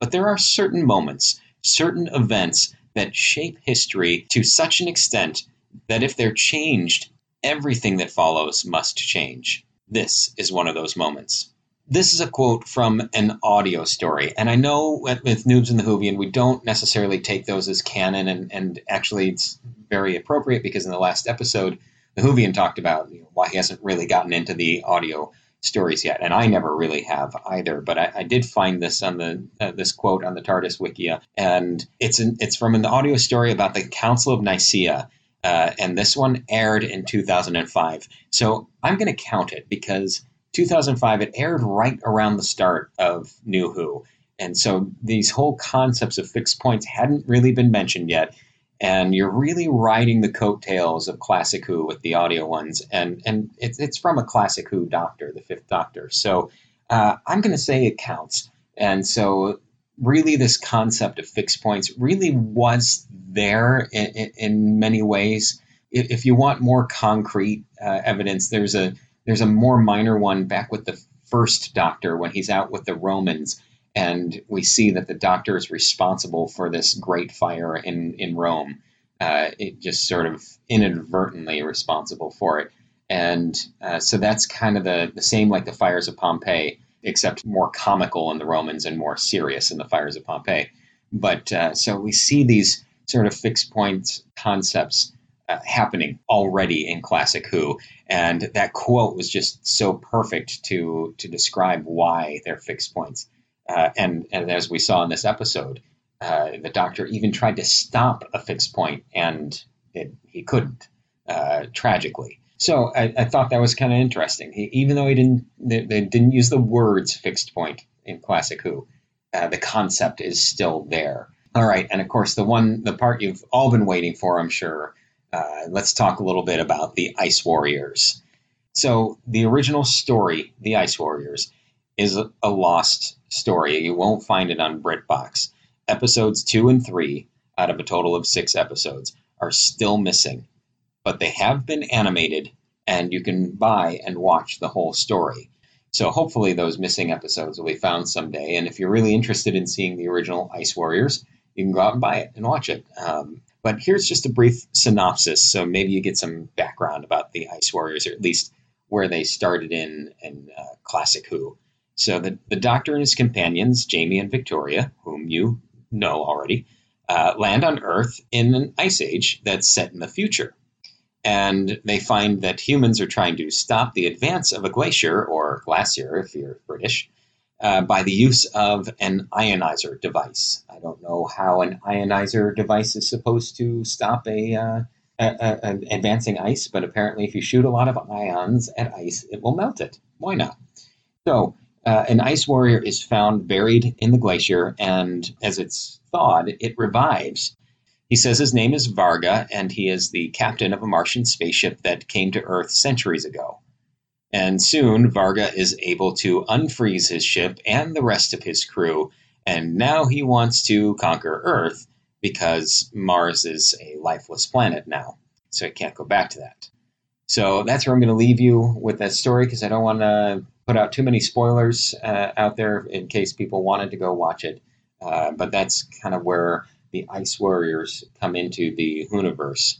S4: But there are certain moments, certain events that shape history to such an extent that if they're changed, everything that follows must change. This is one of those moments. This is a quote from an audio story, and I know with, with Noobs and the Whovian, we don't necessarily take those as canon, and, and actually it's very appropriate because in the last episode, the Whovian talked about you know, why he hasn't really gotten into the audio stories yet, and I never really have either. But I, I did find this on the uh, this quote on the TARDIS Wikia, and it's an, it's from an audio story about the Council of Nicaea, uh, and this one aired in 2005. So I'm going to count it because 2005 it aired right around the start of New Who, and so these whole concepts of fixed points hadn't really been mentioned yet and you're really riding the coattails of Classic Who with the audio ones, and and it's it's from a Classic Who Doctor, the Fifth Doctor. So uh, I'm going to say it counts, and so really this concept of fixed points really was there in, in, many ways. If, if, you want more concrete uh, evidence, there's a there's a more minor one back with the first Doctor when he's out with the Romans and we see that the doctor is responsible for this great fire in in Rome. Uh, it just sort of inadvertently responsible for it, and uh, so that's kind of the the same like the fires of Pompeii, except more comical in the Romans and more serious in the fires of Pompeii. But uh, so we see these sort of fixed points concepts uh, happening already in classic Who, and that quote was just so perfect to to describe why they're fixed points. Uh, and, and as we saw in this episode, uh, the doctor even tried to stop a fixed point, and it, he couldn't, uh, tragically. So I, I, thought that was kind of interesting. He, even though he didn't, they, they, didn't use the words "fixed point" in Classic Who, uh, the concept is still there. All right, and of course the one, the part you've all been waiting for, I'm sure. Uh, let's talk a little bit about the Ice Warriors. So the original story, the Ice Warriors, is a lost story. You won't find it on BritBox. Episodes two and three, out of a total of six episodes, are still missing, but they have been animated and you can buy and watch the whole story. So hopefully those missing episodes will be found someday. And if you're really interested in seeing the original Ice Warriors, you can go out and buy it and watch it. Um, but here's just a brief synopsis, so maybe you get some background about the Ice Warriors, or at least where they started in in uh, Classic Who. So the, the Doctor and his companions, Jamie and Victoria, whom you know already, uh, land on Earth in an ice age that's set in the future. And they find that humans are trying to stop the advance of a glacier, or glacier if you're British, uh, by the use of an ionizer device. I don't know how an ionizer device is supposed to stop a, uh, uh, uh, advancing ice, but apparently, if you shoot a lot of ions at ice, it will melt it. Why not? So, uh, an ice warrior is found buried in the glacier, and as it's thawed, it revives. He says his name is Varga, and he is the captain of a Martian spaceship that came to Earth centuries ago. And soon, Varga is able to unfreeze his ship and the rest of his crew, and now he wants to conquer Earth because Mars is a lifeless planet now, so he can't go back to that. So that's where I'm going to leave you with that story because I don't want to put out too many spoilers uh, out there in case people wanted to go watch it. Uh, but that's kind of where the Ice Warriors come into the Whoniverse.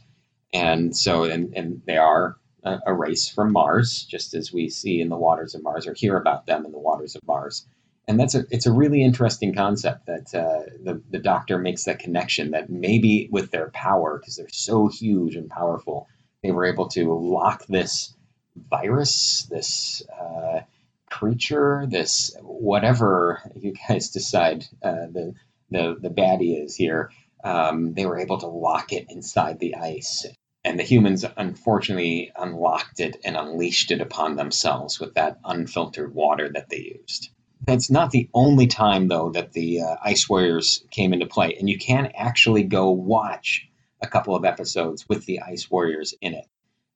S4: And so, and, and they are a, a race from Mars, just as we see in the waters of Mars or hear about them in the waters of Mars. And that's a it's a really interesting concept that uh, the the Doctor makes that connection that maybe with their power because they're so huge and powerful, they were able to lock this virus, this uh, creature, this whatever you guys decide uh, the the the baddie is here. Um, they were able to lock it inside the ice and the humans unfortunately unlocked it and unleashed it upon themselves with that unfiltered water that they used. That's not the only time, though, that the uh, Ice Warriors came into play, and you can actually go watch a couple of episodes with the Ice Warriors in it.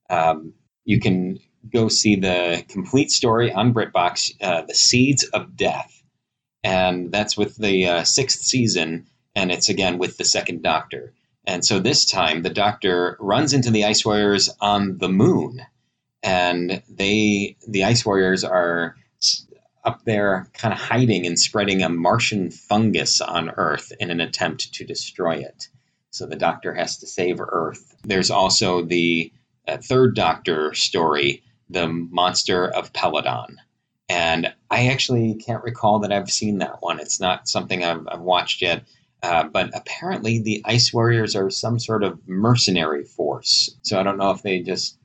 S4: Um, you can go see the complete story on BritBox, uh, The Seeds of Death, and that's with the uh, sixth season, and it's again with the second Doctor. And so this time, the Doctor runs into the Ice Warriors on the moon, and they, the Ice Warriors, are up there, kind of hiding and spreading a Martian fungus on Earth in an attempt to destroy it. So the Doctor has to save Earth. There's also the uh, third Doctor story, the monster of Peladon. And I actually can't recall that I've seen that one. It's not something I've, I've watched yet. Uh, but apparently, the Ice Warriors are some sort of mercenary force. So I don't know if they just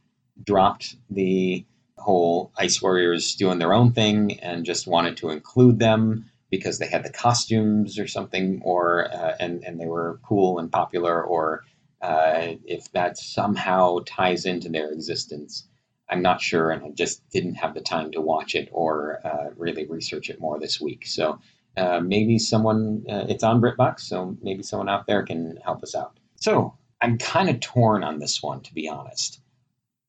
S4: dropped the whole Ice Warriors doing their own thing and just wanted to include them because they had the costumes or something, or uh, and and they were cool and popular, or uh, if that somehow ties into their existence. I'm not sure, and I just didn't have the time to watch it or uh, really research it more this week. So uh, maybe someone, uh, it's on BritBox, so maybe someone out there can help us out. So I'm kind of torn on this one, to be honest.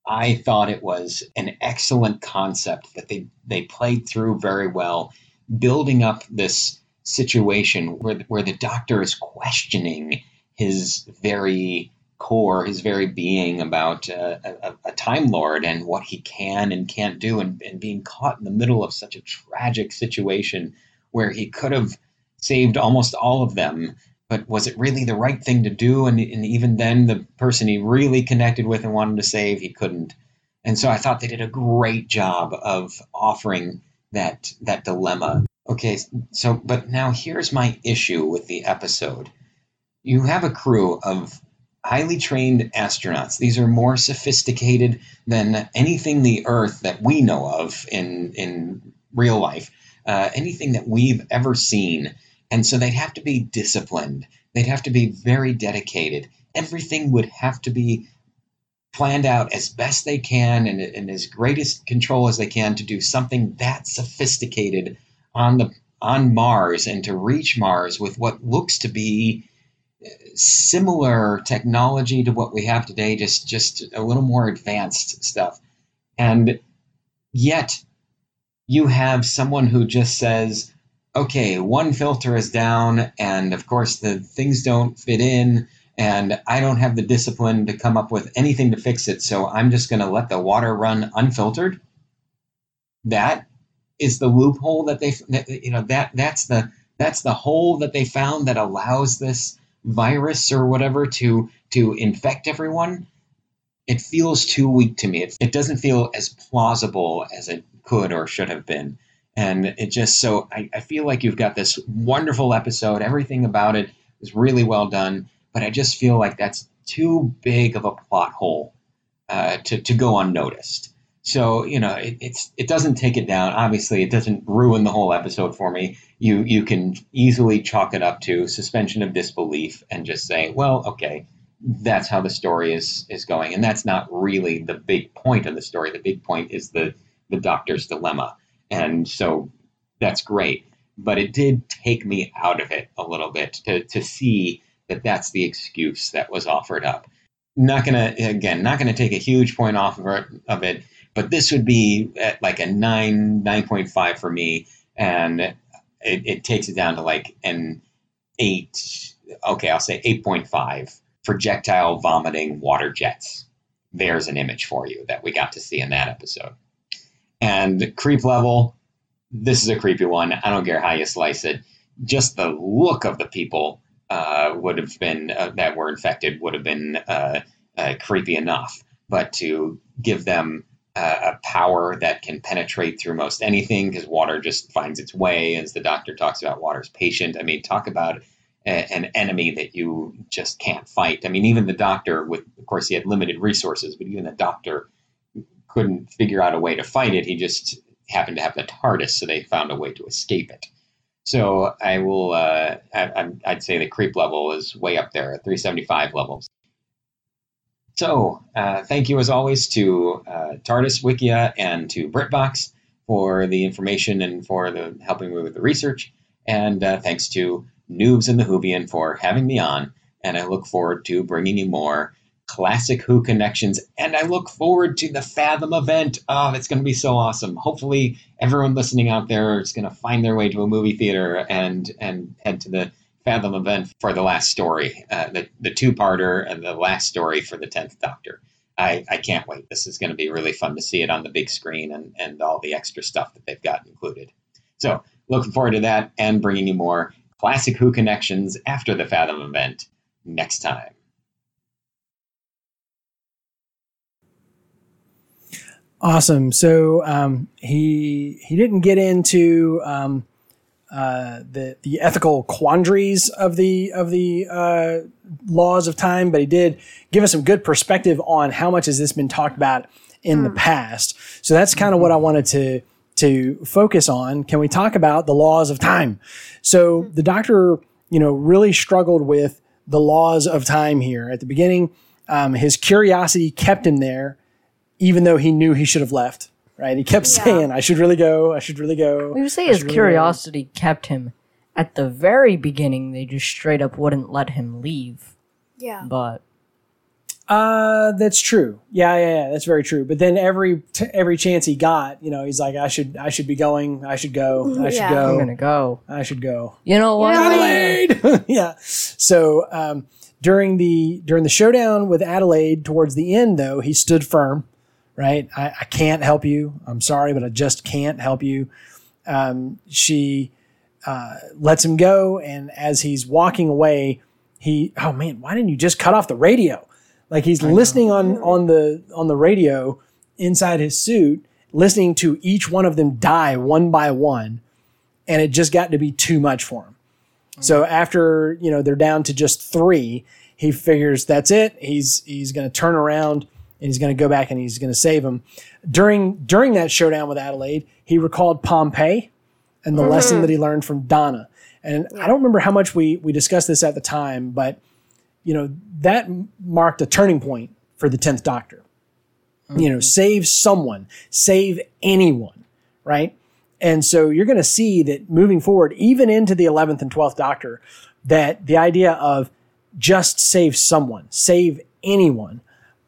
S4: I thought it was an excellent concept that they, they played through very well, building up this situation where, where the doctor is questioning his very core, his very being about uh, a, a, Time Lord and what he can and can't do, and, and being caught in the middle of such a tragic situation where he could have saved almost all of them. But was it really the right thing to do? And, and even then, the person he really connected with and wanted to save, he couldn't. And so I thought they did a great job of offering that that dilemma. Okay, so but now here's my issue with the episode. You have a crew of highly trained astronauts. These are more sophisticated than anything the Earth that we know of in in real life uh, anything that we've ever seen. And so they'd have to be disciplined. They'd have to be very dedicated. Everything would have to be planned out as best they can and in as greatest control as they can to do something that sophisticated on the on Mars and to reach Mars with what looks to be uh, similar technology to what we have today, just just a little more advanced stuff. And yet you have someone who just says, okay, one filter is down, and of course the things don't fit in, and I don't have the discipline to come up with anything to fix it, so I'm just going to let the water run unfiltered. That is the loophole that they, you know, that that's the that's the hole that they found that allows this virus or whatever to to infect everyone. It feels too weak to me. It, it doesn't feel as plausible as it could or should have been. And it just so I, I feel like you've got this wonderful episode. Everything about it is really well done, but I just feel like that's too big of a plot hole uh, to, to go unnoticed. So you know, it, it's it doesn't take it down. Obviously, it doesn't ruin the whole episode for me. You you can easily chalk it up to suspension of disbelief and just say, well, okay, that's how the story is is going, and that's not really the big point of the story. The big point is the the doctor's dilemma, and so that's great. But it did take me out of it a little bit to to see that that's the excuse that was offered up. Not gonna again, not gonna take a huge point off of it, of it but this would be at like a nine nine point five for me, and it, it takes it down to like an eight. Okay, I'll say eight point five. Projectile vomiting water jets. There's an image for you that we got to see in that episode. And creep level, this is a creepy one. I don't care how you slice it. Just the look of the people uh, would have been uh, that were infected would have been uh, uh creepy enough. But to give them a power that can penetrate through most anything because water just finds its way, as the doctor talks about water's patient. I mean, talk about a, an enemy that you just can't fight. I mean, even the doctor, with of course he had limited resources, but even the doctor couldn't figure out a way to fight it. He just happened to have the TARDIS, so they found a way to escape it. So I will, uh, I, would say the creep level is way up there at 375 levels. So, uh, thank you as always to uh, TARDIS Wikia and to BritBox for the information and for the helping me with the research. And uh, thanks to Noobs and the Whovian for having me on. And I look forward to bringing you more classic Who connections. And I look forward to the Fathom event. Oh, it's going to be so awesome. Hopefully, everyone listening out there is going to find their way to a movie theater and and head to the Fathom event for the last story, uh, the, the two parter and the last story for the 10th Doctor. I, I can't wait. This is going to be really fun to see it on the big screen and, and all the extra stuff that they've got included. So, looking forward to that and bringing you more classic Who connections after the Fathom event next time.
S1: Awesome. So um, he he didn't get into um, uh, the the ethical quandaries of the of the uh, laws of time, but he did give us some good perspective on how much has this been talked about in mm. the hmm. past. So that's kind of what I wanted to to focus on. Can we talk about the laws of time? So the doctor, you know, really struggled with the laws of time here at the beginning. Um, his curiosity kept him there, even though he knew he should have left right? He kept yeah. saying, "I should really go. I should really go."
S2: We would say his curiosity really kept him. At the very beginning, they just straight up wouldn't let him leave.
S3: Yeah,
S2: but
S1: uh, that's true. Yeah, yeah, yeah, that's very true. But then every t- every chance he got, you know, he's like, "I should, I should be going. I should go. I should go.
S2: I'm gonna go.
S1: I should go."
S2: You know what?
S1: Adelaide. yeah. So um, during the during the showdown with Adelaide, towards the end, though, he stood firm right? I, I can't help you. I'm sorry, but I just can't help you. Um, she uh, lets him go, and as he's walking away, he oh man, why didn't you just cut off the radio? Like he's listening on on the on the radio inside his suit, listening to each one of them die one by one, and it just got to be too much for him. So after you know they're down to just three, he figures that's it. He's he's going to turn around and he's going to go back and he's going to save him. During during that showdown with Adelaide, he recalled Pompeii and the mm-hmm. lesson that he learned from Donna. And. I don't remember how much we we discussed this at the time, but you know that marked a turning point for the tenth Doctor. Mm-hmm. You know, save someone, save anyone, right? And so you're going to see that moving forward, even into the eleventh and twelfth Doctor, that the idea of just save someone, save anyone,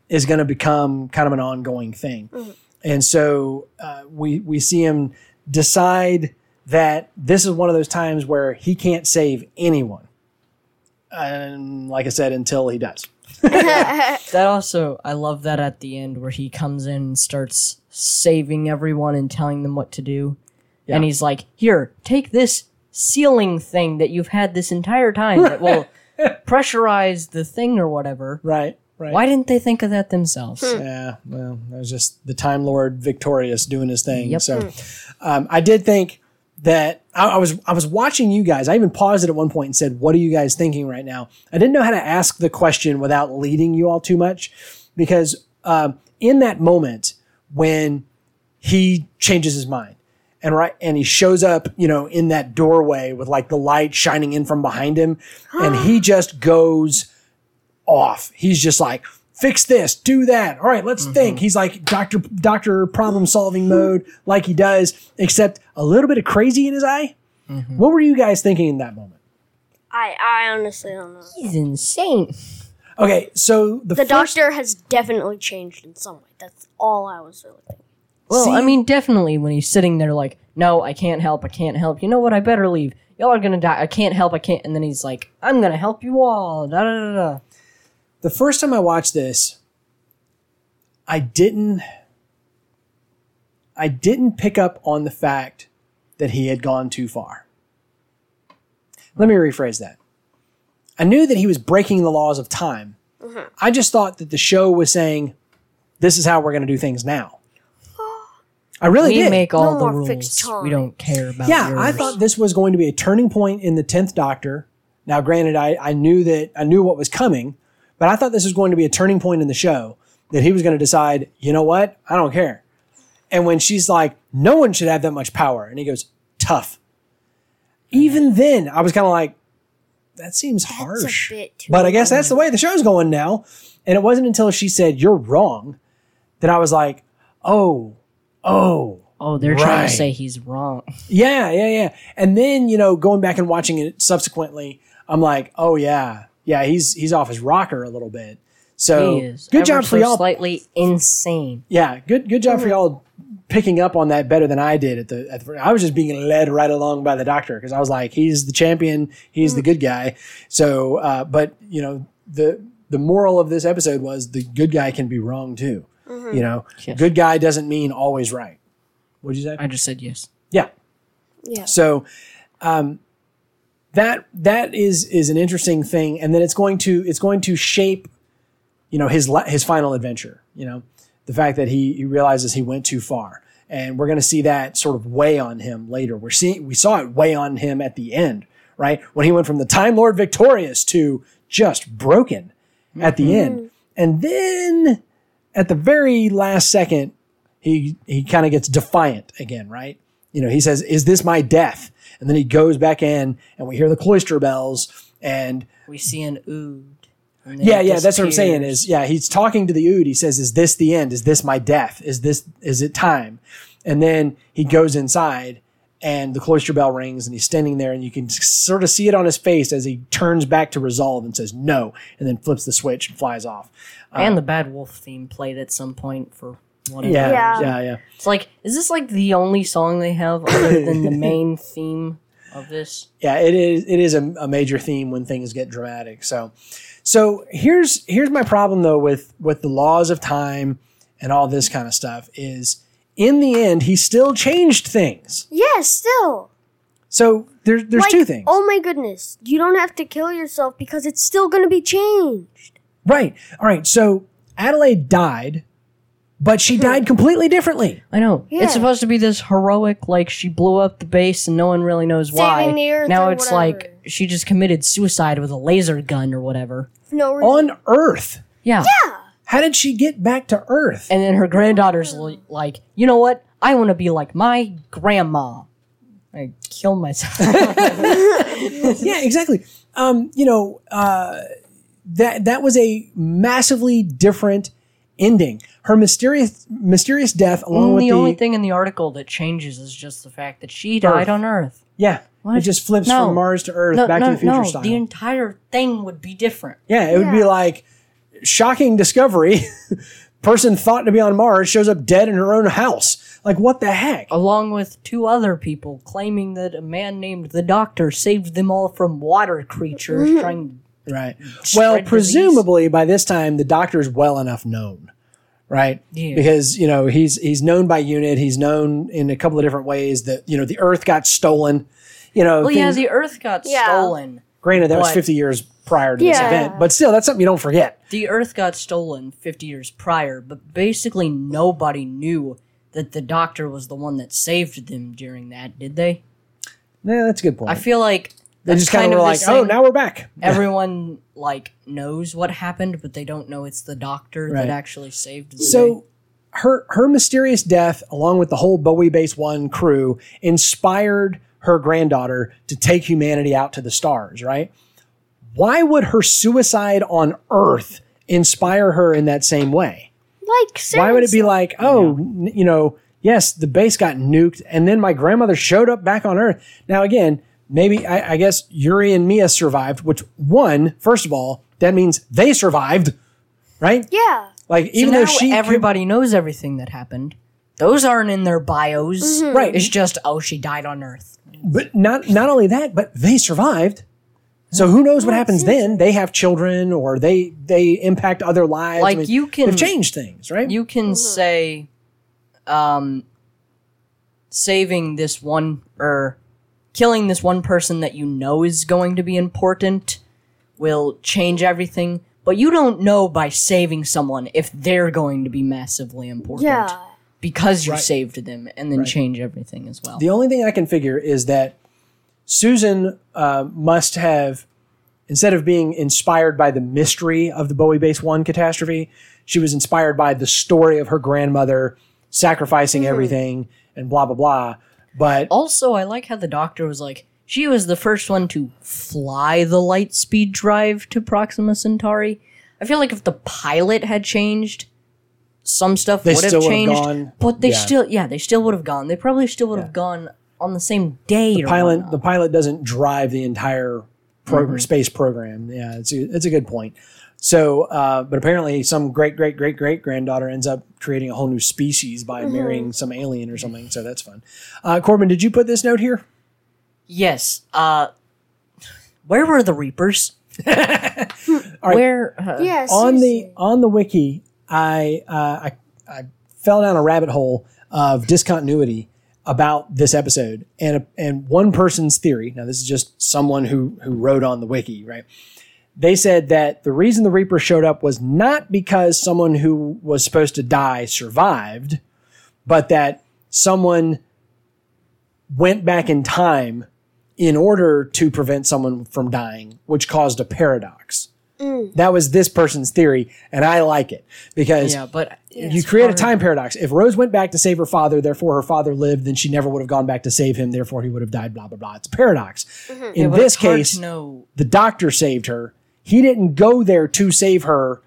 S1: is going to become kind of an ongoing thing. Mm-hmm. And so uh, we we see him decide that this is one of those times where he can't save anyone. And like I said, until he does.
S2: that also, I love that at the end where he comes in and starts saving everyone and telling them what to do. Yeah. And he's like, Here, take this sealing thing that you've had this entire time that will pressurize the thing or whatever.
S1: Right. Right.
S2: Why didn't they think of that themselves?
S1: Hmm. Yeah, well, that was just the Time Lord Victorious doing his thing. Yep. So, um, I did think that I, I, was I was watching you guys. I even paused it at one point and said, "What are you guys thinking right now?" I didn't know how to ask the question without leading you all too much, because um, in that moment when he changes his mind and right and he shows up, you know, in that doorway with like the light shining in from behind him, and he just goes off. He's just like, fix this, do that. All right, let's
S2: Mm-hmm.
S1: think. He's like doctor doctor problem solving mode, like he does, except a little bit of crazy in his eye.
S2: Mm-hmm.
S1: What were you guys thinking in that moment?
S3: I I honestly don't know.
S2: He's insane.
S1: Okay, so the,
S3: The
S1: first,
S3: doctor has definitely changed in some way. That's all I was really thinking.
S2: Well, I mean, definitely when he's sitting there like, no, I can't help, I can't help. You know what? I better leave. Y'all are gonna die. I can't help, I can't. And then he's like, I'm gonna help you all. Da da da da.
S1: The first time I watched this, I didn't I didn't pick up on the fact that he had gone too far. Let me rephrase that. I knew that he was breaking the laws of time. I just thought that the show was saying, this is how we're going to do things now. I really did.
S2: We
S1: did.
S2: make all
S3: No
S2: the rules. We don't care about.
S1: Yeah,
S2: yours.
S1: I thought this was going to be a turning point in the tenth Doctor. Now, granted, I, I knew that I knew what was coming, but I thought this was going to be a turning point in the show that he was going to decide, you know what, I don't care. And when she's like, no one should have that much power, and he goes, tough. Even then, I was kind of like, that seems harsh.
S3: bit too
S1: but I guess that's the way the show's going now. And it wasn't until she said, you're wrong, that I was like, oh, oh.
S2: Oh, they're trying to say he's wrong.
S1: Yeah, yeah, yeah. And then, you know, going back and watching it subsequently, I'm like, oh yeah. Yeah, he's he's off his rocker a little bit. So
S2: he is.
S1: good
S2: ever
S1: job for
S2: so
S1: y'all.
S2: Slightly insane.
S1: yeah, good good job for y'all picking up on that better than I did at the, at the I was just being led right along by the doctor because I was like, he's the champion, he's the good guy. So uh, but you know, the the moral of this episode was the good guy can be wrong too. You know,
S2: Yes.
S1: good guy doesn't mean always right. What'd you say?
S2: I just said yes.
S1: yeah.
S3: Yeah.
S1: So um, that that is is an interesting thing, and then it's going to it's going to shape, you know, his his final adventure. You know, the fact that he he realizes he went too far, and we're going to see that sort of weigh on him later. We're seeing we saw it weigh on him at the end, right when he went from the Time Lord victorious to just broken at the mm-hmm. end, and then at the very last second, he he kind of gets defiant again, right? You know, he says, "Is this my death?" And then he goes back in, and we hear the cloister bells, and
S2: We see an ood.
S1: yeah, yeah, that's what I'm saying. Is yeah, he's talking to the ood. He says, "Is this the end? Is this my death? Is this is it time?" And then he goes inside, and the cloister bell rings, and he's standing there, and you can sort of see it on his face as he turns back to resolve and says no, and then flips the switch and flies off.
S2: and uh, the Bad Wolf theme played at some point for whatever.
S1: Yeah, yeah,
S3: Yeah.
S1: yeah.
S2: It's like, is this like the only song they have other than the main theme of this?
S1: yeah it is it is a, a major theme when things get dramatic so so here's here's my problem though with with the laws of time and all this kind of stuff is in the end he still changed things
S3: Yeah, still.
S1: so there's there's
S3: Like,
S1: two things
S3: Oh my goodness. You don't have to kill yourself because it's still going to be changed.
S1: right all right so adelaide died but she died completely differently
S2: I know.
S3: Yeah.
S2: It's supposed to be this heroic, like she blew up the base and no one really knows why.
S3: Saving the Earth
S2: now
S3: or
S2: it's
S3: whatever.
S2: like she just committed suicide with a laser gun or whatever.
S3: No reason.
S1: on earth
S2: Yeah.
S1: how did she get back to earth
S2: And then her granddaughter's li- like, you know what? I want to be like my grandma. I kill myself.
S1: yeah, exactly. Um, you know, uh, that that was a massively different ending. Her mysterious mysterious death, along mm, with
S2: the
S1: the,
S2: only thing in the article that changes is just the fact that she died
S1: Earth.
S2: on Earth.
S1: yeah, it just flips
S2: No.
S1: from Mars to Earth,
S2: No,
S1: back
S2: no,
S1: to the future
S2: no.
S1: style.
S2: The entire thing would be different.
S1: yeah, it would be
S3: Yeah.
S1: like shocking discovery. Person thought to be on Mars shows up dead in her own house. Like what the heck?
S2: Along with two other people claiming that a man named the Doctor saved them all from water creatures mm-hmm. trying
S1: Right. Well,
S2: spread
S1: presumably by this time the doctor's well enough known, right?
S2: Yeah.
S1: Because you know he's he's known by unit. He's known in a couple of different ways that you know the Earth got stolen. You know,
S2: Well, yeah, the Earth got
S3: Yeah.
S2: stolen.
S1: granted that was fifty years prior to this event, but still that's something you don't forget.
S2: The Earth got stolen 50 years prior, but basically nobody knew that the Doctor was the one that saved them during that, did they?
S1: Yeah, that's a good point.
S2: I feel like
S1: they just kind of
S2: of
S1: were like,
S2: this
S1: oh, now we're back.
S2: everyone like knows what happened, but they don't know it's the Doctor
S1: Right.
S2: that actually saved them.
S1: So her her mysterious death, along with the whole Bowie Base One crew, inspired her granddaughter to take humanity out to the stars. Right? why would her suicide on Earth inspire her in that same way?
S3: Like,
S1: Why would it be like, oh, n- you know, yes, the base got nuked, and then my grandmother showed up back on Earth. Now, again, maybe I, I guess Yuri and Mia survived. Which one? First of all, that means they survived, right?
S3: Yeah.
S1: Like
S2: So
S1: even
S2: now
S1: though she could-
S2: everybody knows everything that happened. Those aren't in their bios. Mm-hmm.
S1: Right.
S2: It's just oh she died on Earth.
S1: but not not only that, but they survived. So who knows what happens mm-hmm. then? They have children, or they they impact other lives.
S2: Like, you can-
S1: they've changed things, right?
S2: You can mm-hmm. say, um, saving this one or killing this one person that you know is going to be important will change everything. But you don't know by saving someone if they're going to be massively important.
S3: Yeah.
S2: Because you
S1: Right.
S2: saved them and then change everything as well.
S1: The only thing I can figure is that Susan uh, must have, instead of being inspired by the mystery of the Bowie Base 1 catastrophe, she was inspired by the story of her grandmother sacrificing everything and blah, blah, blah. But
S2: Also, I like how the doctor was like, she was the first one to fly the light speed drive to Proxima Centauri. I feel like if the pilot had changed, some stuff would have changed.
S1: gone-
S2: but they
S1: yeah.
S2: still, yeah, they still would have gone. They probably still would have gone on the same day.
S1: the pilot, the pilot doesn't drive the entire program, mm-hmm. space program. Yeah, it's a, it's a good point. So, uh, but apparently, some great great great great granddaughter ends up creating a whole new species by marrying some alien or something. So that's fun. Uh, Corbin, did you put this note here?
S2: yes. Uh, where were the Reapers? Where? Uh,
S3: Yeah.
S1: on the on the wiki, I, uh, I I fell down a rabbit hole of discontinuity about this episode, and and one person's theory. Now, this is just someone who who wrote on the wiki, right? They said that the reason the Reaper showed up was not because someone who was supposed to die survived, but that someone went back in time in order to prevent someone from dying, which caused a paradox. Mm. That was this person's theory, and I like it because
S2: yeah, but
S1: you create a time paradox. If Rose went back to save her father, therefore her father lived, then she never would have gone back to save him, therefore he would have died, blah, blah, blah. It's a paradox. Mm-hmm. In
S2: but
S1: this case,
S2: to know.
S1: the doctor saved her. He didn't go there to save her.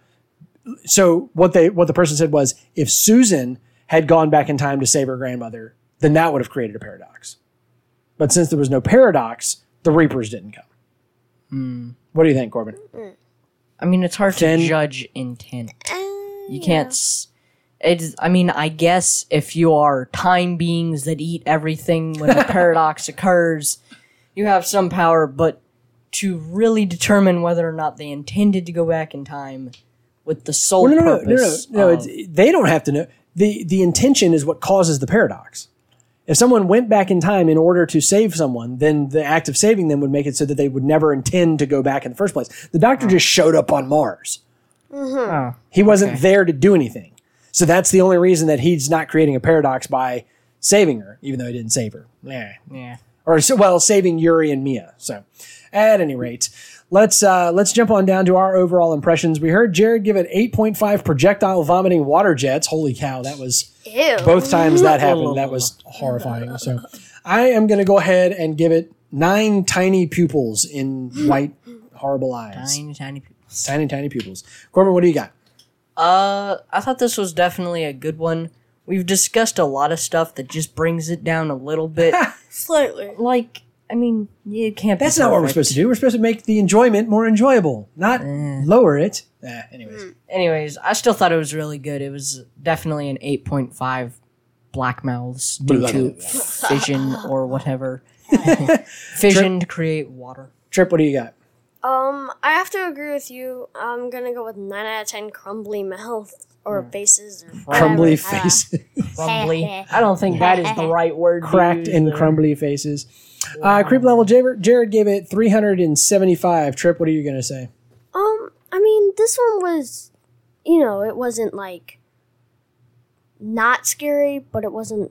S1: So what they what the person said was if Susan had gone back in time to save her grandmother, then that would have created a paradox. But since there was no paradox, the Reapers didn't come. Hmm. What do you think, Corbin?
S2: I mean, it's hard to judge intent. You can't. It's. I mean, I guess if you are time beings that eat everything when a paradox occurs, you have some power. But to really determine whether or not they intended to go back in time with the sole
S1: Well, no, no, no, no, no, no.
S2: of-
S1: It's, they don't have to know. the The intention is what causes the paradox. If someone went back in time in order to save someone, then the act of saving them would make it so that they would never intend to go back in the first place. The doctor oh. just showed up on Mars. Mm-hmm.
S2: Oh,
S1: He wasn't
S2: Okay.
S1: there to do anything. So that's the only reason that he's not creating a paradox by saving her, even though he didn't save her. Yeah.
S2: yeah.
S1: Or so, well, saving Yuri and Mia. So, at any rate, let's uh, let's jump on down to our overall impressions. We heard Jared give it 8.5 projectile vomiting water jets. Holy cow, that was
S3: Ew.
S1: both times that happened. That was horrifying. So, I am going to go ahead and give it nine tiny pupils in white, horrible eyes.
S2: Tiny, tiny pupils.
S1: Tiny, tiny pupils. Corbin, what do you got?
S2: Uh, I thought this was definitely a good one. We've discussed a lot of stuff that just brings it down a little bit.
S3: Slightly.
S2: like, I mean, you can't.
S1: That's not what we're supposed to do. We're supposed to make the enjoyment more enjoyable, not lower it. Eh, anyways,
S2: Anyways, I still thought it was really good. It was definitely an 8.5 black mouths due to fission or whatever. fission to create water.
S1: Trip, what do you got?
S3: Um, I have to agree with you. I'm gonna go with nine out of ten crumbly mouth or faces or
S1: Crumbly
S3: whatever. Uh,
S2: Crumbly. I don't think that is the right word.
S1: cracked and crumbly faces. Uh, creep level, Jared, Jared gave it 375. Trip, what are you going to say?
S3: Um, I mean, this one was, you know, it wasn't like not scary, but it wasn't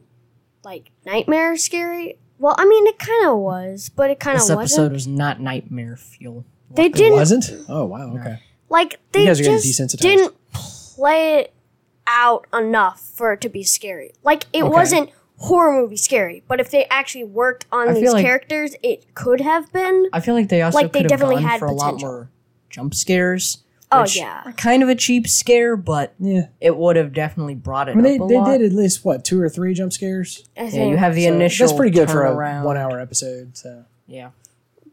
S3: like nightmare scary. Well, I mean, it kind of was, but it kind of
S2: episode
S3: wasn't.
S2: Episode was not nightmare fuel.
S3: They
S1: It
S3: didn't
S1: wasn't? Oh, wow. Okay.
S3: like they
S1: guys are getting
S3: just
S1: desensitized.
S3: didn't play it out enough for it to be scary. Like it
S1: Okay.
S3: wasn't horror movie scary. But if they actually worked on
S2: I
S3: these
S2: feel like-
S3: characters, it could have been.
S2: I feel like they also
S3: Like, they
S2: have
S3: definitely
S2: gone
S3: had
S2: for a lot more jump scares.
S3: Oh,
S2: which
S3: yeah.
S2: kind of a cheap scare, but
S1: Yeah.
S2: it would have definitely brought it
S1: I mean, they,
S2: a
S1: they
S2: lot.
S1: did at least what two or three jump scares.
S3: I
S2: Yeah, you have the
S1: So
S2: initial.
S1: that's pretty good for a
S2: turnaround.
S1: one-hour episode. So
S2: Yeah.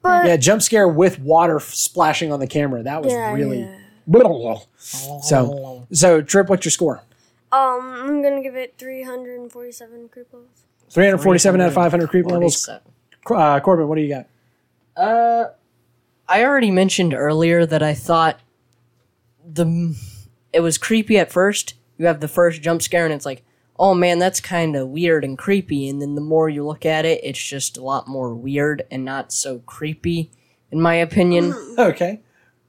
S3: but
S1: yeah, jump scare with water f- splashing on the camera. That was
S3: Yeah,
S1: really.
S3: yeah.
S1: So so Trip, what's your score?
S3: Um, I'm gonna give it 347 creep levels.
S1: 347 out of 500 creep levels. Uh, Corbin, what do you got?
S2: Uh, I already mentioned earlier that I thought the it was creepy at first. You have the first jump scare, and it's like, oh man, that's kind of weird and creepy. And then the more you look at it, it's just a lot more weird and not so creepy, in my opinion.
S1: Okay.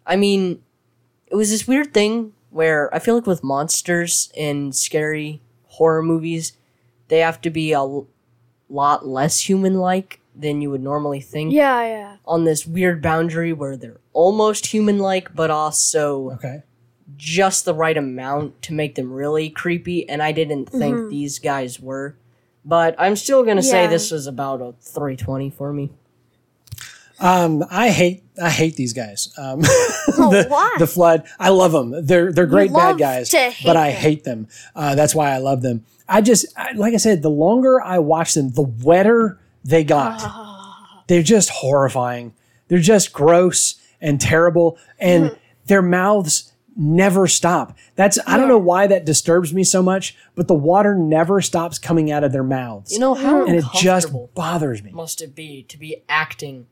S2: I mean, it was this weird thing where I feel like with monsters in scary horror movies, they have to be a l- lot less human like than you would normally think
S3: Yeah, yeah.
S2: on this weird boundary where they're almost human like, but also
S1: Okay.
S2: just the right amount to make them really creepy. And I didn't think mm-hmm. these guys were. But I'm still going to say
S3: Yeah.
S2: this was about a 320 for me.
S1: Um, I hate I hate these guys. Um, the,
S3: why?
S1: the flood. I love them. They're they're great bad guys, but I
S3: them.
S1: hate them. Uh, that's why I love them. I just I, like I said, the longer I watch them, the wetter they got. They're just horrifying. They're just gross and terrible, and
S3: Mm-hmm.
S1: their mouths never stop. That's I don't know why that disturbs me so much, but the water never stops coming out of their mouths.
S2: You know how
S1: and it just bothers me.
S2: must it be to be acting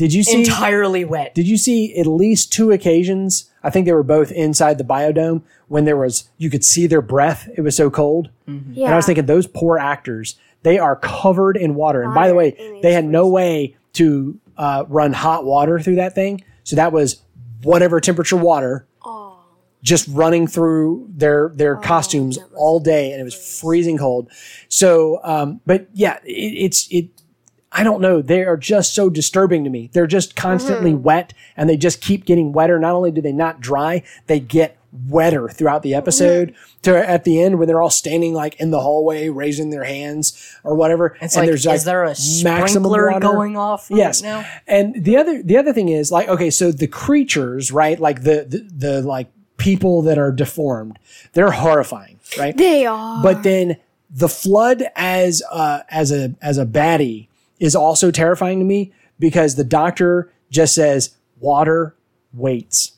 S1: Did you see?
S2: entirely wet?
S1: Did you see at least two occasions? I think they were both inside the biodome when there was you could see their breath. It was so cold.
S3: Yeah.
S1: And I was thinking those poor actors, they are covered in water. And by the way, they had no way to uh, run hot water through that thing. So that was whatever temperature water
S3: oh,
S1: just running through their their costumes all day, and it was freezing cold. So, um, but yeah, it, it's it. I don't know. They are just so disturbing to me. They're just constantly wet, and they just keep getting wetter. Not only do they not dry, they get wetter throughout the episode. To at the end when they're all standing like in the hallway, raising their hands or whatever.
S2: It's
S1: and
S2: like,
S1: there's like
S2: is there a sprinkler going off right
S1: Yes.
S2: now?
S1: And the other the other thing is like okay, so the creatures, right? Like the the, the like people that are deformed, they're horrifying, right?
S3: they are.
S1: But then the flood as uh, as a as a baddie is also terrifying to me because the doctor just says water waits.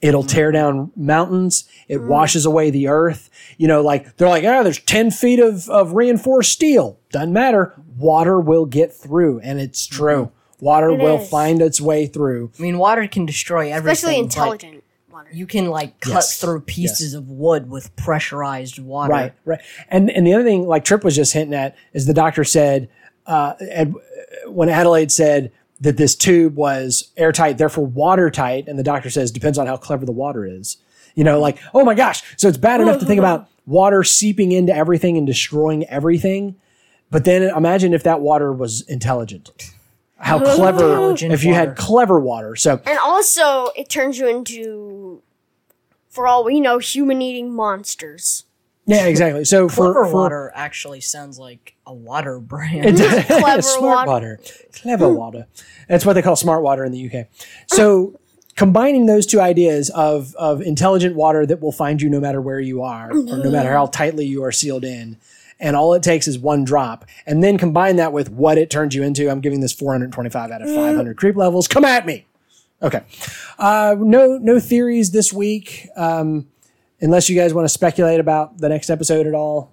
S1: It'll tear down mountains. It washes away the earth. You know, like they're like, ah, there's 10 feet of, of reinforced steel. Doesn't matter. Water will get through. And it's true. Water
S3: It
S1: will
S3: is.
S1: find its way through.
S2: I mean, water can destroy everything.
S3: especially
S2: but
S3: intelligent water.
S2: You can like cut
S1: Yes.
S2: through pieces of wood with pressurized water.
S1: Right, right. And and the other thing, like Trip was just hinting at, is the doctor said uh, Ed, when Adelaide said that this tube was airtight, therefore watertight, and the doctor says depends on how clever the water is. You know, like oh my gosh, so it's bad enough to think about water seeping into everything and destroying everything, but then imagine if that water was intelligent. How clever if you had clever water. So
S3: And also, it turns you into, for all we know, human-eating monsters.
S1: yeah, exactly. So for,
S2: Clever
S1: for
S2: water actually sounds like a water brand.
S1: It does.
S3: Clever
S1: smart
S3: water.
S1: water. Clever water. That's what they call smart water in the UK. So combining those two ideas of of intelligent water that will find you no matter where you are or no matter how tightly you are sealed in. And all it takes is one drop. And then combine that with what it turns you into. I'm giving this 425 out of 500 creep levels. Come at me. Okay. Uh, no, no theories this week. Um, unless you guys want to speculate about the next episode at all.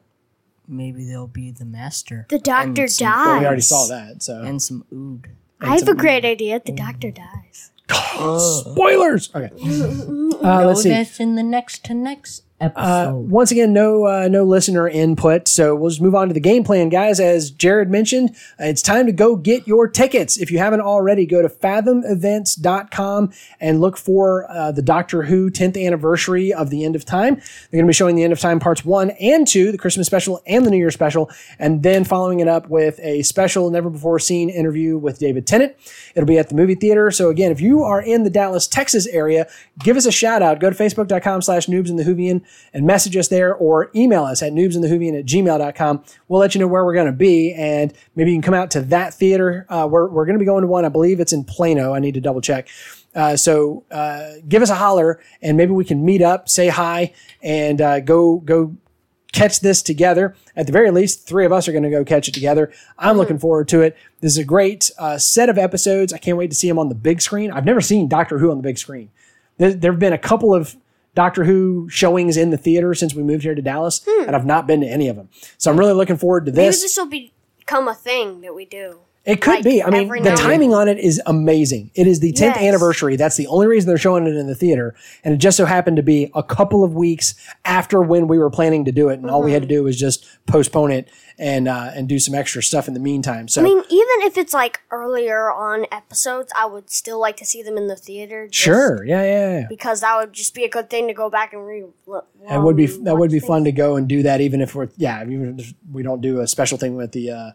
S2: Maybe they'll be the master.
S3: The doctor
S2: some-
S3: dies.
S1: Well, we already saw that. So
S2: And some ood.
S3: I have a great idea. The doctor dies.
S1: spoilers. Okay. Uh, let's see.
S2: that's in the next to next episode.
S1: Once again, no uh, no listener input, so we'll just move on to the game plan, guys. As Jared mentioned, uh, it's time to go get your tickets. If you haven't already, go to fathomevents.com and look for uh, the Doctor Who 10th anniversary of the End of Time. They're going to be showing the End of Time parts one and two, the Christmas special and the New Year special, and then following it up with a special, never before seen interview with David Tennant. It'll be at the movie theater. So again, if you are in the Dallas, Texas area, give us a shout out. Go to facebook.com slash noobs in the Whovian. And message us there or email us at noobsandthewhovian at gmail.com. We'll let you know where we're going to be and maybe you can come out to that theater. Uh, we're we're going to be going to one, I believe it's in Plano. I need to double check. Uh, so uh, give us a holler and maybe we can meet up, say hi, and uh, go go catch this together. At the very least, three of us are going to go catch it together. I'm looking forward to it. This is a great uh, set of episodes. I can't wait to see them on the big screen. I've never seen Doctor Who on the big screen. There, there have been a couple of Doctor Who showings in the theater since we moved here to Dallas, hmm. and I've not been to any of them. So I'm really looking forward to this.
S3: Maybe
S1: this.
S3: this will become a thing that we do.
S1: It could
S3: Like,
S1: be. I mean, the timing on it is amazing. It is the 10th
S3: Yes.
S1: anniversary. That's the only reason they're showing it in the theater. And it just so happened to be a couple of weeks after when we were planning to do it. And all we had to
S3: Mm-hmm.
S1: do was just postpone it and uh, and do some extra stuff in the meantime. So
S3: I mean, even if it's like earlier on episodes, I would still like to see them in the theater.
S1: sure, yeah, yeah, yeah.
S3: Because that would just be a good thing to go back and re.
S1: That would be that would be fun to go and do that, even if we're yeah, even if we don't do a special thing with the uh,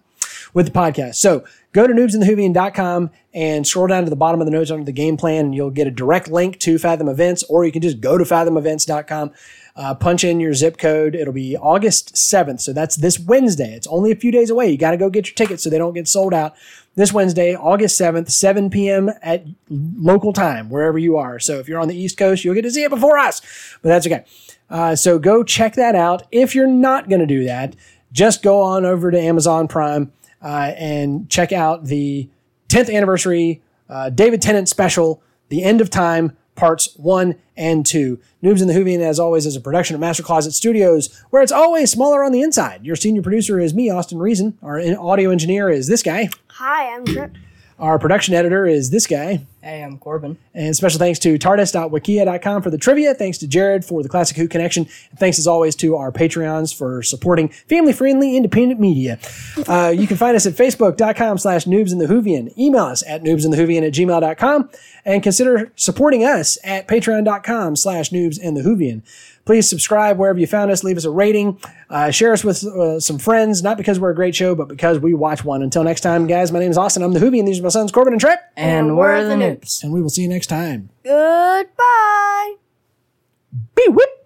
S1: with the podcast. So go to noobsandthewhovian.com and scroll down to the bottom of the notes under the game plan, and you'll get a direct link to Fathom Events, or you can just go to fathomevents.com. Uh, punch in your zip code. It'll be August 7th. So that's this Wednesday. It's only a few days away. You got to go get your tickets so they don't get sold out. This Wednesday, August 7th, 7 p.m. at local time, wherever you are. So if you're on the East Coast, you'll get to see it before us, but that's okay. Uh, so go check that out. If you're not going to do that, just go on over to Amazon Prime and check out the 10th anniversary uh, David Tennant special, The End of Time, parts one and two. Noobs in the Whovian, as always, is a production of Master Closet Studios, where it's always smaller on the inside. Your senior producer is me, Austin Reason. Our audio engineer is this guy.
S3: Hi, I'm Trip.
S1: Our production editor is this guy.
S2: Hey, I'm Corbin.
S1: And special thanks to tardis.wikia.com for the trivia. Thanks to Jared for the Classic Who connection. And thanks as always to our Patreons for supporting family friendly independent media. Uh, you can find us at facebook.com slash noobs in the Whovian. Email us at noobsinthe.whovian at gmail.com and consider supporting us at patreon.com slash noobs in the Whovian. Please subscribe wherever you found us. Leave us a rating. Uh, share us with uh, some friends, not because we're a great show, but because we watch one. Until next time, guys, my name is Austin. I'm the Whovian. These are my sons, Corbin and Trip.
S2: And, we're the noobs.
S1: And we will see you next time.
S3: Goodbye.
S1: Be whip.